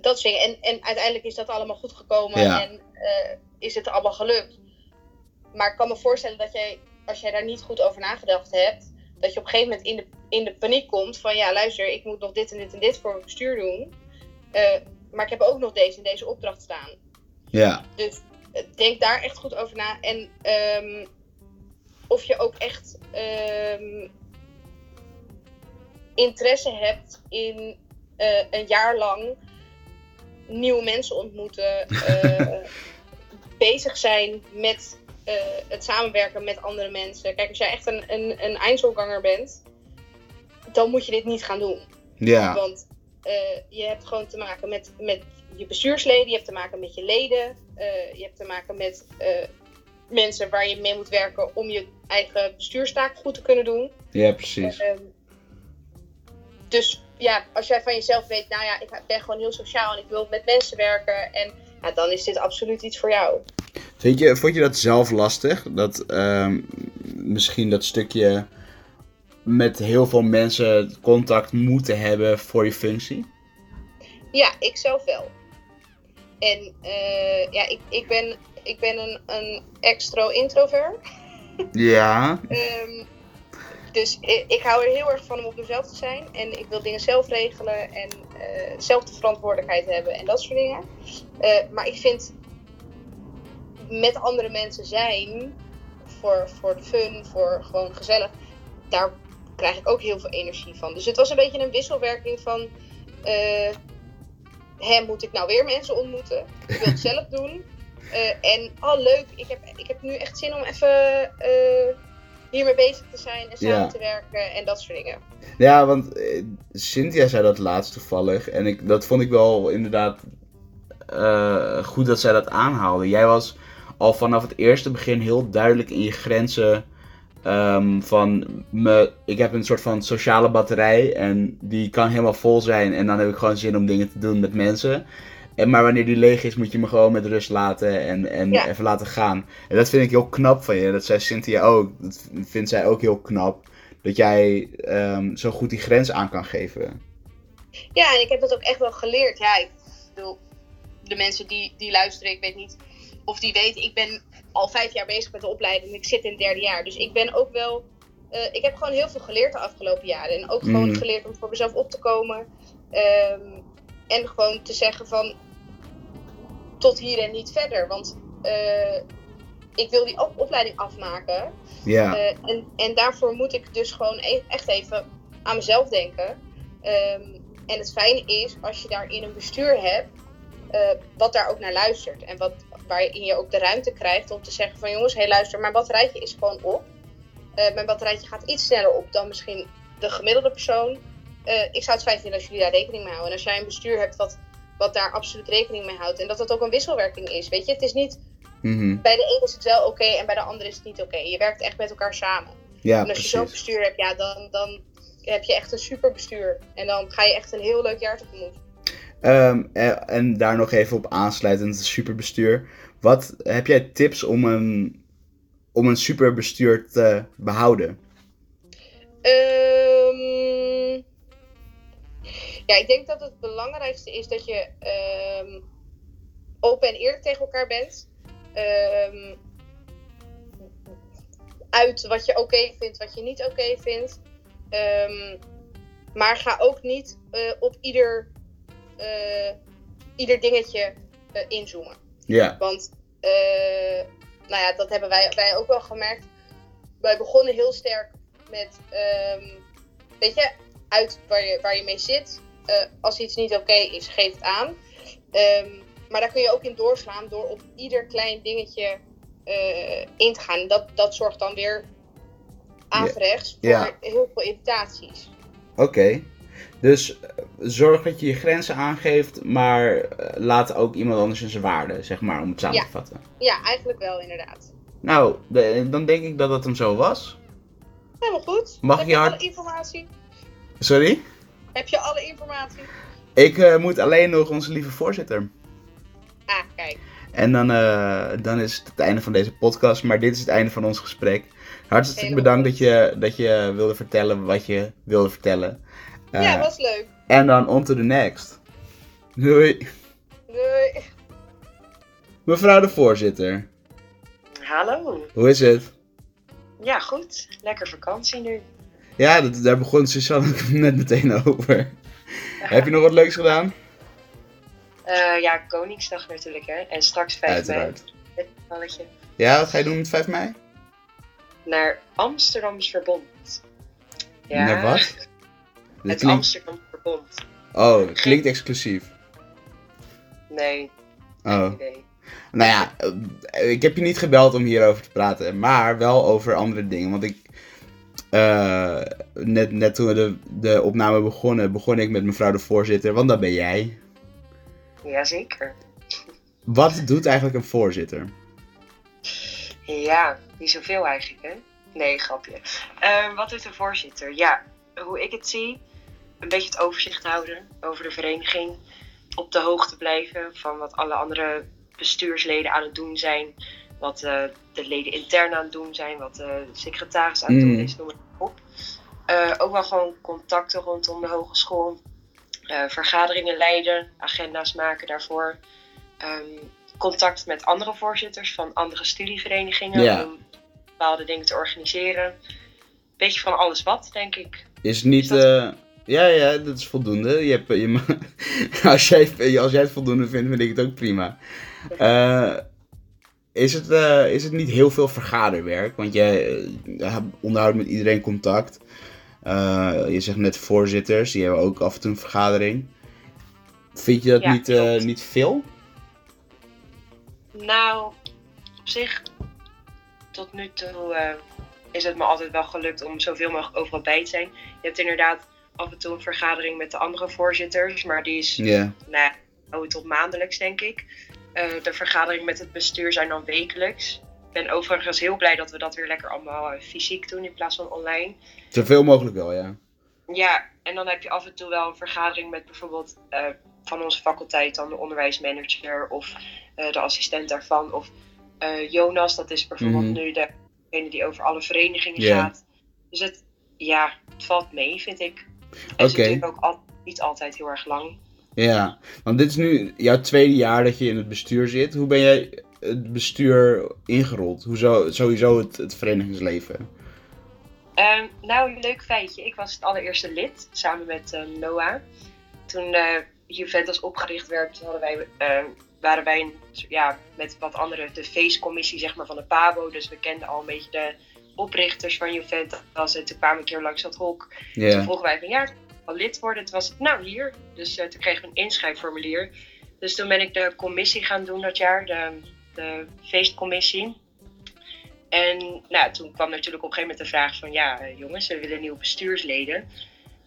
dat soort dingen. En, en uiteindelijk is dat allemaal goed gekomen Ja. en eh, is het allemaal gelukt. Maar ik kan me voorstellen dat jij, als jij daar niet goed over nagedacht hebt, dat je op een gegeven moment in de, in de paniek komt van ja, luister, ik moet nog dit en dit en dit voor mijn bestuur doen. Eh, maar ik heb ook nog deze en deze opdracht staan. Ja, Dus eh, denk daar echt goed over na. En ehm, of je ook echt ehm, interesse hebt in eh, een jaar lang nieuwe mensen ontmoeten. [laughs] bezig zijn met eh, het samenwerken met andere mensen. Kijk, als jij echt een, een, een Einzelganger bent, dan moet je dit niet gaan doen. ja, Want eh, je hebt gewoon te maken met, met je bestuursleden, je hebt te maken met je leden, eh, je hebt te maken met mensen waar je mee moet werken om je eigen bestuurstaak goed te kunnen doen. ja, precies. Ehm, dus ja, als jij van jezelf weet, nou ja, ik ben gewoon heel sociaal en ik wil met mensen werken, en ja, dan is dit absoluut iets voor jou. Vind je, vond je dat zelf lastig? Dat ehm, misschien dat stukje met heel veel mensen contact moeten hebben voor je functie? Ja, ik zelf wel. En eh, ja, ik, ik ben, ik ben een, een extro-introvert. Ja, [laughs] Ehm, dus ik, ik hou er heel erg van om op mezelf te zijn. En ik wil dingen zelf regelen en eh, zelf de verantwoordelijkheid hebben en dat soort dingen. Eh, maar ik vind met andere mensen zijn, voor, voor de fun, voor gewoon gezellig, daar krijg ik ook heel veel energie van. Dus het was een beetje een wisselwerking van, eh, hè, moet ik nou weer mensen ontmoeten? Ik wil het [laughs] zelf doen. Eh, en, oh leuk, ik heb, ik heb nu echt zin om even eh, hiermee bezig te zijn en samen Ja. te werken en dat soort dingen. ja want Cynthia zei dat laatst toevallig. En ik, dat vond ik wel inderdaad goed dat zij dat aanhaalde. Jij was al vanaf het eerste begin heel duidelijk in je grenzen. ehm, van me, ik heb een soort van sociale batterij en die kan helemaal vol zijn. En dan heb ik gewoon zin om dingen te doen met mensen. En, maar wanneer die leeg is, moet je me gewoon met rust laten en, en Ja. even laten gaan. En dat vind ik heel knap van je. Dat zei Cynthia ook. Dat vindt zij ook heel knap. Dat jij ehm, zo goed die grens aan kan geven. Ja, en ik heb dat ook echt wel geleerd. Ja, ik bedoel, de mensen die, die luisteren, ik weet niet of die weten, ik ben al vijf jaar bezig met de opleiding. Ik zit in het derde jaar. Dus ik ben ook wel. eh, ik heb gewoon heel veel geleerd de afgelopen jaren. En ook gewoon Mhm. geleerd om voor mezelf op te komen. Ehm, en gewoon te zeggen van tot hier en niet verder. Want eh, ik wil die op- opleiding afmaken. Ja, Eh, en, en daarvoor moet ik dus gewoon e- echt even aan mezelf denken. Ehm, en het fijne is, als je daarin een bestuur hebt, wat daar ook naar luistert. En wat, waarin je ook de ruimte krijgt om te zeggen van jongens, hé hey, luister, mijn batterijtje is gewoon op. Eh, mijn batterijtje gaat iets sneller op dan misschien de gemiddelde persoon. Eh, ik zou het fijn vinden als jullie daar rekening mee houden. En als jij een bestuur hebt wat, wat daar absoluut rekening mee houdt. En dat dat ook een wisselwerking is. Weet je, het is niet, mhm. bij de een is het wel oké en bij de ander is het niet oké. Je werkt echt met elkaar samen. ja En als je zo'n bestuur hebt, ja, dan, dan heb je echt een super bestuur. En dan ga je echt een heel leuk jaar tegemoet. Ehm, en, en daar nog even op aansluitend, superbestuur. Wat heb jij tips om een, om een superbestuur te behouden? Ehm, ja, ik denk dat het belangrijkste is dat je ehm, open en eerlijk tegen elkaar bent. Uit wat je oké vindt, wat je niet oké vindt. Maar ga ook niet eh, op ieder, eh, ieder dingetje eh, inzoomen. Ja, Want, eh, nou ja, dat hebben wij, wij ook wel gemerkt. Wij begonnen heel sterk met, ehm, weet je, uit waar je, waar je mee zit. Eh, als iets niet oké is, geef het aan. Ehm, maar daar kun je ook in doorslaan door op ieder klein dingetje eh, in te gaan. Dat, dat zorgt dan weer averechts voor heel veel irritaties. oké. Dus eh, zorg dat je je grenzen aangeeft, maar eh, laat ook iemand anders in zijn waarde, zeg maar, om het samen Ja. te vatten. Ja, eigenlijk wel inderdaad. Nou, de- dan denk ik dat dat hem zo was. Helemaal goed. Mag Heb je je alle informatie? Sorry? Heb je alle informatie? Ik eh, moet alleen nog onze lieve voorzitter. Ah, kijk. En dan, dan is het het einde van deze podcast. Maar dit is het einde van ons gesprek. Hartstikke bedankt dat je, dat je wilde vertellen wat je wilde vertellen. Ja, was leuk. En dan on to the next. Doei. Doei. Mevrouw de voorzitter, Hallo. hoe is het? Ja, goed. Lekker vakantie nu. Ja, dat, daar begon Suzanne [laughs] net meteen over. Heb je nog wat leuks gedaan? Eh, ja, Koningsdag natuurlijk, hè. En straks 5 Uiteraard. mei. Balletje. Ja, wat ga je doen met 5 mei? Naar Amsterdams Verbond. Ja, Naar wat? [laughs] Het klinkt... Amsterdam Verbond. Oh, klinkt exclusief. Nee, Oh. idee. Nou ja, eh, ik heb je niet gebeld om hierover te praten, maar wel over andere dingen. Want ik, eh, net, net toen we de, de opname begonnen, begon ik met mevrouw de voorzitter, want dat ben jij. Jazeker. Wat doet eigenlijk een voorzitter? Ja, niet zoveel eigenlijk, hè? Nee, grapje. Eh, wat doet de voorzitter? Ja, hoe ik het zie, een beetje het overzicht houden over de vereniging. Op de hoogte blijven van wat alle andere bestuursleden aan het doen zijn. Wat eh, de leden intern aan het doen zijn. Wat de secretaris aan het doen Mm. is, noem maar op. Eh, ook wel gewoon contacten rondom de hogeschool. Eh, vergaderingen leiden, agenda's maken daarvoor. Ehm, contact met andere voorzitters van andere studieverenigingen Ja. om bepaalde dingen te organiseren. Beetje van alles wat, denk ik. Is niet. Is dat- ja, ja, dat is voldoende. Je hebt, je, [laughs] als, jij, als jij het voldoende vindt, vind ik het ook prima. Eh, is, het, eh, is het niet heel veel vergaderwerk? Want jij eh, onderhoudt met iedereen contact. Je zegt net voorzitters, die hebben ook af en toe een vergadering. Vind je dat Ja, niet, niet veel? Nou, op zich, tot nu toe is het me altijd wel gelukt om zoveel mogelijk overal bij te zijn. Je hebt inderdaad af en toe een vergadering met de andere voorzitters, maar die is, Ja. nou het op maandelijks, denk ik. Eh, de vergaderingen met het bestuur zijn dan wekelijks. Ik ben overigens heel blij dat we dat weer lekker allemaal eh, fysiek doen in plaats van online. Zoveel mogelijk wel, ja. Ja, en dan heb je af en toe wel een vergadering met bijvoorbeeld eh, van onze faculteit, dan de onderwijsmanager of de assistent daarvan. Of Jonas, dat is bijvoorbeeld Mhm. nu degene die over alle verenigingen gaat. Dus het, ja, het valt mee, vind ik. En Oké. ze natuurlijk ook al, niet altijd heel erg lang. Ja, want dit is nu jouw tweede jaar dat je in het bestuur zit. Hoe ben jij het bestuur ingerold? Hoezo, sowieso het, het verenigingsleven? Ehm, nou, een leuk feitje. Ik was het allereerste lid, samen met eh, Noah. Toen eh Juventus opgericht werd, hadden wij, eh, waren wij een, ja, met wat andere, de feestcommissie zeg maar, van de PABO. Dus we kenden al een beetje de oprichters van Juventus. En toen kwamen een keer langs dat hok. Toen Ja. vroegen wij van, ja, al lid worden. Toen was het, nou, hier. Dus eh, toen kregen we een inschrijfformulier. Dus toen ben ik de commissie gaan doen dat jaar, de, de feestcommissie. En nou, toen kwam natuurlijk op een gegeven moment de vraag van, ja, eh, jongens, we willen nieuwe bestuursleden.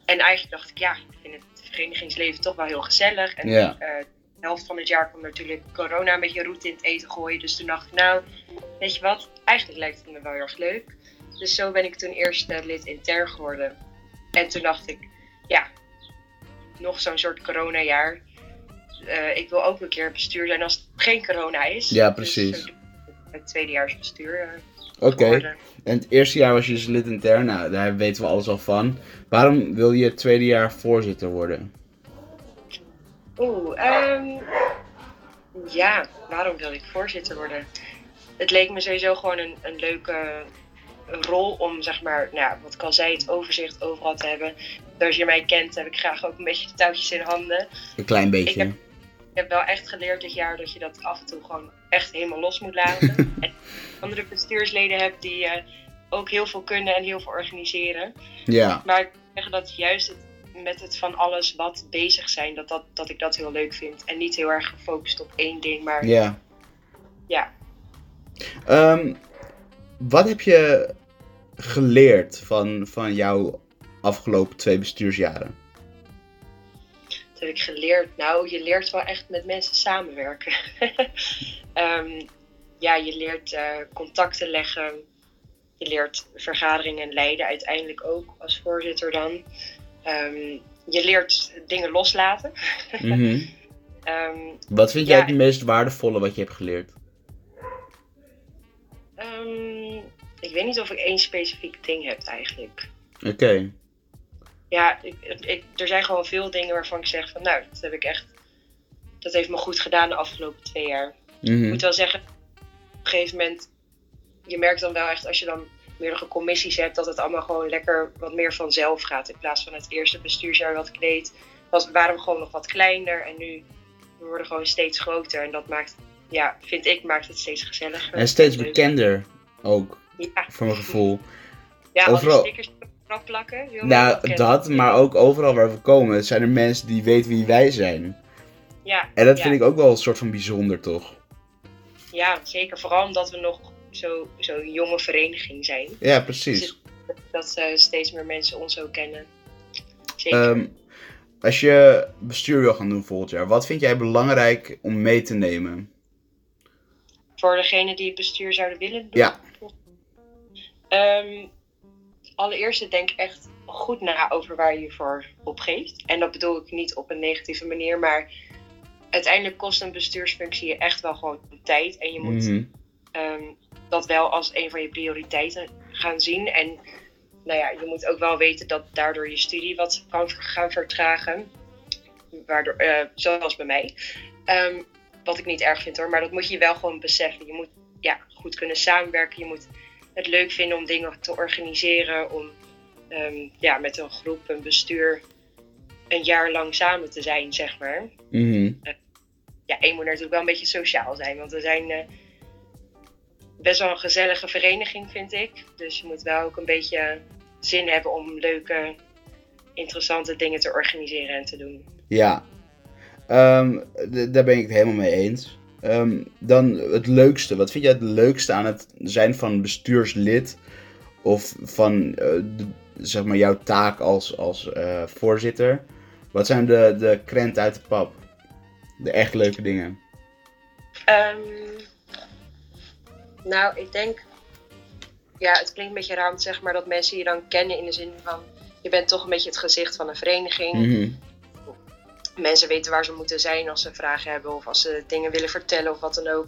En eigenlijk dacht ik, ja, ik vind het verenigingsleven toch wel heel gezellig. En eh, de helft van het jaar kwam natuurlijk corona een beetje roet in het eten gooien. Dus toen dacht ik, nou, weet je wat, eigenlijk lijkt het me wel heel erg leuk. Dus zo ben ik toen eerst eh, lid intern geworden. En toen dacht ik, ja, nog zo'n soort coronajaar. Eh ik wil ook een keer bestuur zijn als het geen corona is. Ja, Dus precies. zo het tweedejaarsbestuur uh, Oké, geworden. en het eerste jaar was je dus lid intern. Nou, daar weten we alles al van. Waarom wil je het tweede jaar voorzitter worden? Oeh, ehm, ja, waarom wil ik voorzitter worden? Het leek me sowieso gewoon een, een leuke rol om, zeg maar, nou, ja, wat ik al zei, het overzicht overal te hebben. Zoals je mij kent, heb ik graag ook een beetje de touwtjes in handen. Een klein beetje. Ik heb- Ik heb wel echt geleerd dit jaar dat je dat af en toe gewoon echt helemaal los moet laten. [laughs] en andere bestuursleden hebt die eh, ook heel veel kunnen en heel veel organiseren. Ja, Maar ik zeggen dat juist het, met het van alles wat bezig zijn, dat, dat, dat ik dat heel leuk vind. En niet heel erg gefocust op één ding, maar ja. ja. Ehm, wat heb je geleerd van, van jouw afgelopen twee bestuursjaren? Dat heb ik geleerd. Nou, je leert wel echt met mensen samenwerken. [laughs] Ehm, ja, je leert eh, contacten leggen. Je leert vergaderingen leiden, uiteindelijk ook als voorzitter dan. Ehm, je leert dingen loslaten. [laughs] Mhm. Ehm, Wat vind Ja. jij het meest waardevolle wat je hebt geleerd? Ehm, ik weet niet of ik één specifiek ding heb eigenlijk. Oké. Ja, ik, ik, er zijn gewoon veel dingen waarvan ik zeg van nou, dat heb ik echt. Dat heeft me goed gedaan de afgelopen twee jaar. Ik Mhm. moet wel zeggen, op een gegeven moment, je merkt dan wel echt als je dan meerdere commissies hebt, dat het allemaal gewoon lekker wat meer vanzelf gaat. In plaats van het eerste bestuursjaar wat ik deed, was, waren we gewoon nog wat kleiner en nu we worden gewoon steeds groter. En dat maakt, ja, vind ik, maakt het steeds gezelliger. En steeds bekender ook, Ja, voor mijn gevoel. [laughs] ja Overal- stickers erop plakken. Nou, dat, maar ook overal waar we komen zijn er mensen die weten wie wij zijn. Ja, En dat ja. vind ik ook wel een soort van bijzonder, toch? Ja, zeker. Vooral omdat we nog zo'n zo jonge vereniging zijn. Ja, precies. Dat eh, steeds meer mensen ons ook kennen. Zeker. Ehm, als je bestuur wil gaan doen volgend jaar, wat vind jij belangrijk om mee te nemen? Voor degene die het bestuur zouden willen doen. Ja. Ehm, allereerst denk echt goed na over waar je je voor opgeeft. En dat bedoel ik niet op een negatieve manier, maar uiteindelijk kost een bestuursfunctie je echt wel gewoon tijd. En je moet Mhm. ehm, dat wel als een van je prioriteiten gaan zien. En nou ja, je moet ook wel weten dat daardoor je studie wat kan gaan vertragen. Waardoor, eh, zoals bij mij. Ehm, wat ik niet erg vind hoor, maar dat moet je wel gewoon beseffen. Je moet ja, goed kunnen samenwerken. Je moet het leuk vinden om dingen te organiseren. Om ehm, ja, met een groep, een bestuur, een jaar lang samen te zijn, zeg maar Mhm. ja, één moet natuurlijk wel een beetje sociaal zijn. Want we zijn eh, best wel een gezellige vereniging, vind ik. Dus je moet wel ook een beetje zin hebben om leuke, interessante dingen te organiseren en te doen. Ja, Ehm, daar ben ik het helemaal mee eens. Ehm, dan het leukste. Wat vind jij het leukste aan het zijn van bestuurslid? Of van eh, de- zeg maar jouw taak als, als eh, voorzitter? Wat zijn de, de krenten uit de pap? De echt leuke dingen. Ehm, nou, ik denk, ja, het klinkt een beetje te zeggen, maar dat mensen je dan kennen in de zin van, je bent toch een beetje het gezicht van een vereniging. Mhm. Mensen weten waar ze moeten zijn als ze vragen hebben of als ze dingen willen vertellen of wat dan ook.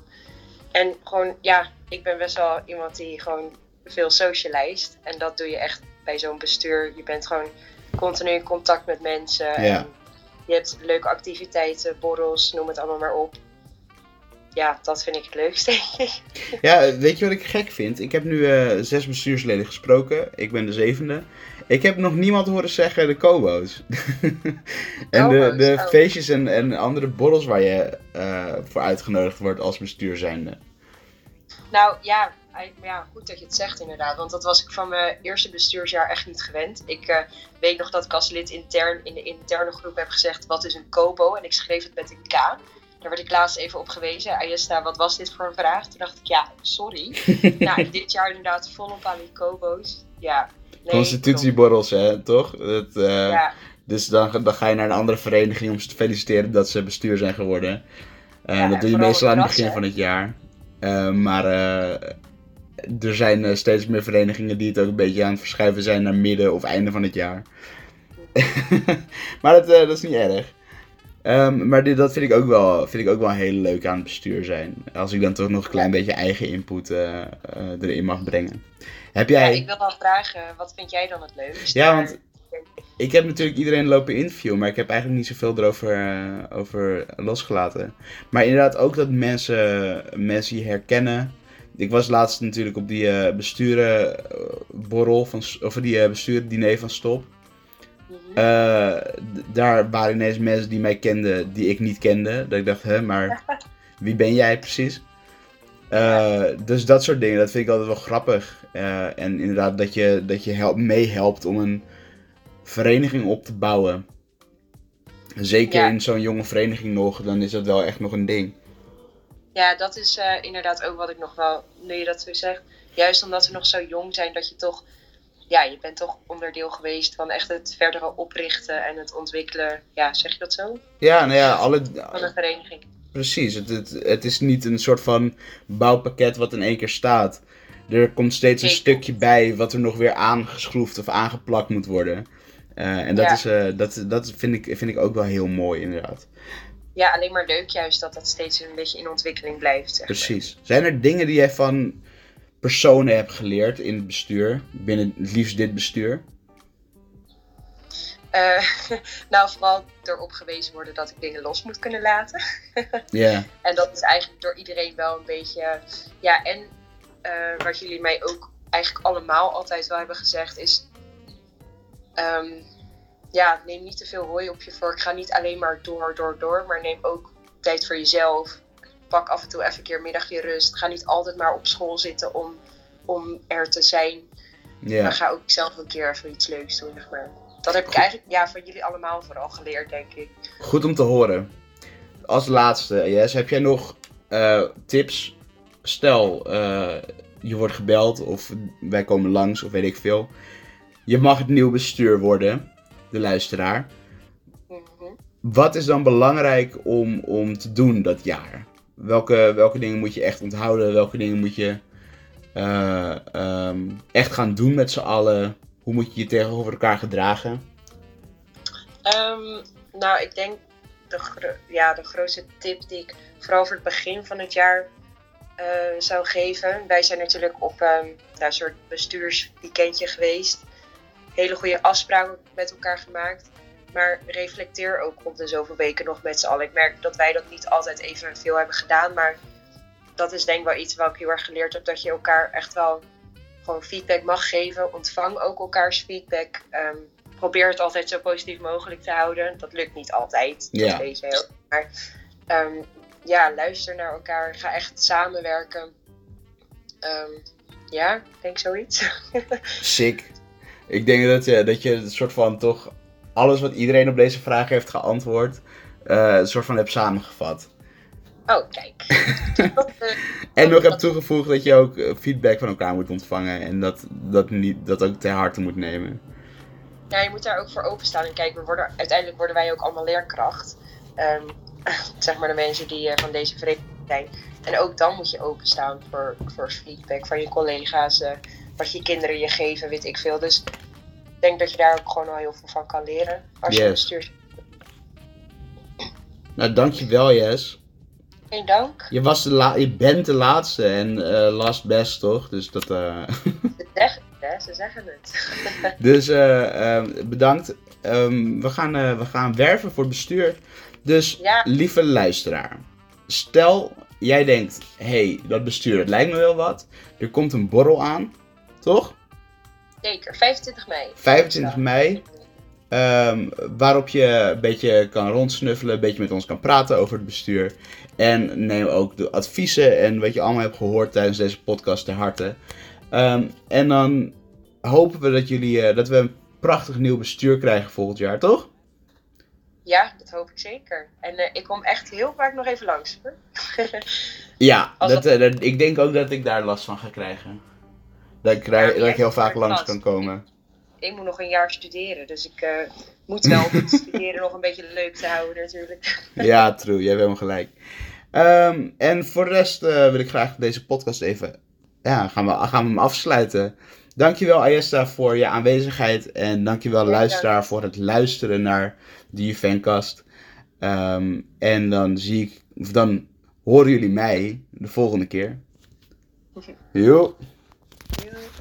En gewoon, ja, ik ben best wel iemand die gewoon veel socialized. En dat doe je echt bij zo'n bestuur. Je bent gewoon continu in contact met mensen. En je hebt leuke activiteiten, borrels, noem het allemaal maar op. Ja, dat vind ik het leukste. [laughs] Ja, weet je wat ik gek vind? Ik heb nu eh, zes bestuursleden gesproken. Ik ben de zevende. Ik heb nog niemand horen zeggen de Kobo's. [laughs] en de, de oh. feestjes en, en andere borrels waar je eh, voor uitgenodigd wordt als bestuur zijnde. Nou ja, ja, goed dat je het zegt inderdaad. Want dat was ik van mijn eerste bestuursjaar echt niet gewend. Ik eh, weet nog dat ik als lid intern in de interne groep heb gezegd wat is een kobo. En ik schreef het met een K. Daar werd ik laatst even op gewezen. Ayesta, wat was dit voor een vraag? Toen dacht ik, ja, sorry. [laughs] nou, dit jaar inderdaad volop aan die kobo's. Ja. Nee, Constitutieborrels, hè, toch? Dat, eh. Ja, Dus dan, dan ga je naar een andere vereniging om ze te feliciteren dat ze bestuur zijn geworden. Eh, Ja, dat doe je meestal aan het begin van het jaar. Eh, maar er zijn steeds meer verenigingen die het ook een beetje aan het verschuiven zijn naar midden of einde van het jaar. [laughs] maar dat, dat is niet erg. Ehm, maar dit, dat vind ik, ook wel, vind ik ook wel heel leuk aan het bestuur zijn. Als ik dan toch nog een klein beetje eigen input eh, eh, erin mag brengen. Heb ja, jij... ik wil dan vragen, wat vind jij dan het leukst? Ja, want ik heb natuurlijk iedereen lopen interviewen, maar ik heb eigenlijk niet zoveel erover eh, over losgelaten. Maar inderdaad ook dat mensen, mensen herkennen. Ik was laatst natuurlijk op die eh besturenborrel, van, of die uh, bestuurdiner van Stop. Eh, daar waren ineens mensen die mij kenden, die ik niet kende. Dat ik dacht, hè, maar [laughs] wie ben jij precies? Eh, dus dat soort dingen, dat vind ik altijd wel grappig. Eh, en inderdaad dat je, dat je helpt, meehelpt om een vereniging op te bouwen. Zeker Ja. in zo'n jonge vereniging nog, dan is dat wel echt nog een ding. Ja, dat is inderdaad ook wat ik nog wel, nu je dat zo zegt. Juist omdat we nog zo jong zijn, dat je toch, ja, je bent toch onderdeel geweest van echt het verdere oprichten en het ontwikkelen, ja, zeg je dat zo? Ja, nou ja, alle, Van een vereniging. Precies, het, het, het is niet een soort van bouwpakket wat in één keer staat. Er komt steeds een stukje bij wat er nog weer aangeschroefd of aangeplakt moet worden. Eh, en dat, Ja. is, eh, dat, dat vind, ik, vind ik ook wel heel mooi, inderdaad. Ja, alleen maar leuk juist dat dat steeds een beetje in ontwikkeling blijft. Zeg maar. Precies. Zijn er dingen die jij van personen hebt geleerd in het bestuur? Binnen het liefst dit bestuur? Eh, [laughs] nou, vooral erop gewezen worden dat ik dingen los moet kunnen laten. [laughs] Ja. En dat is eigenlijk door iedereen wel een beetje. Ja, en eh, wat jullie mij ook eigenlijk allemaal altijd wel hebben gezegd is. ehm, ja, neem niet te veel hooi op je vork. Ga niet alleen maar door, door, door. Maar neem ook tijd voor jezelf. Pak af en toe even een keer middagje rust. Ga niet altijd maar op school zitten om, om er te zijn. Maar ga ook zelf een keer even iets leuks doen, zeg maar. Dat heb ik eigenlijk ja, van jullie allemaal vooral geleerd, denk ik. Goed om te horen. Als laatste, Jess, heb jij nog eh, tips? Stel, eh, je wordt gebeld of wij komen langs of weet ik veel. Je mag het nieuw bestuur worden, de luisteraar. Mhm. Wat is dan belangrijk om, om te doen dat jaar? Welke, welke dingen moet je echt onthouden? Welke dingen moet je eh, ehm, echt gaan doen met z'n allen? Hoe moet je je tegenover elkaar gedragen? Ehm, nou, ik denk de, ja, de grootste tip die ik vooral voor het begin van het jaar eh, zou geven. Wij zijn natuurlijk op ehm, een soort bestuursweekendje geweest. Hele goede afspraken met elkaar gemaakt. Maar reflecteer ook op de zoveel weken nog met z'n allen. Ik merk dat wij dat niet altijd even veel hebben gedaan. Maar dat is denk ik wel iets wat ik heel erg geleerd heb. Dat je elkaar echt wel gewoon feedback mag geven. Ontvang ook elkaars feedback. Ehm, probeer het altijd zo positief mogelijk te houden. Dat lukt niet altijd. Ja. Dat weet je heel. Maar ehm, ja, luister naar elkaar. Ga echt samenwerken. Ehm, ja, ik denk zoiets. [laughs] Sick. Ik denk dat je, dat je een soort van toch alles wat iedereen op deze vraag heeft geantwoord, eh, een soort van hebt samengevat. Oh, kijk. [laughs] Dat, eh, En nog hebt toegevoegd dat je ook eh, feedback van elkaar moet ontvangen en dat, dat, niet, dat ook ter harte moet nemen. Ja, je moet daar ook voor openstaan. En kijk, we worden, uiteindelijk worden wij ook allemaal leerkracht. Ehm, [laughs] zeg maar de mensen die van deze vereniging zijn. En ook dan moet je openstaan voor, voor feedback van je collega's. wat je kinderen je geven, weet ik veel. Dus denk dat je daar ook gewoon al heel veel van kan leren. Als je Yes. bestuurs... Nou, dankjewel Jess. Geen dank. Je, was de la je bent de laatste en eh, last best toch? Dus, dat, eh, [laughs] Ze zeggen het, hè? Ze zeggen het. [laughs] dus eh, eh, bedankt. Ehm, we, gaan, we gaan werven voor het bestuur. Dus Ja. lieve luisteraar. Stel, jij denkt, hé, hey, dat bestuur, dat lijkt me wel wat. Er komt een borrel aan, toch? Zeker, 25 mei. 25 mei. Ehm, waarop je een beetje kan rondsnuffelen, een beetje met ons kan praten over het bestuur. En neem ook de adviezen en wat je allemaal hebt gehoord tijdens deze podcast ter harte. Ehm, en dan hopen we dat, jullie, eh, dat we een prachtig nieuw bestuur krijgen volgend jaar, toch? Ja, dat hoop ik zeker. En eh, ik kom echt heel vaak nog even langs. [laughs] Ja, dat, eh, dat- ik denk ook dat ik daar last van ga krijgen. Dat ik, dat ik heel vaak langs kan komen. ik moet nog een jaar studeren, dus ik eh, moet wel [laughs] om het studeren nog een beetje leuk te houden natuurlijk. Ja, true. Jij hebt helemaal gelijk. Ehm, en voor de rest eh, wil ik graag deze podcast even... Ja, gaan we, gaan we hem afsluiten. Dankjewel Ayesta voor je aanwezigheid. En dankjewel Ja, luisteraar voor het luisteren naar die fancast. Ehm, en dan zie ik... Of dan horen jullie mij de volgende keer. Jo. [laughs] Doei.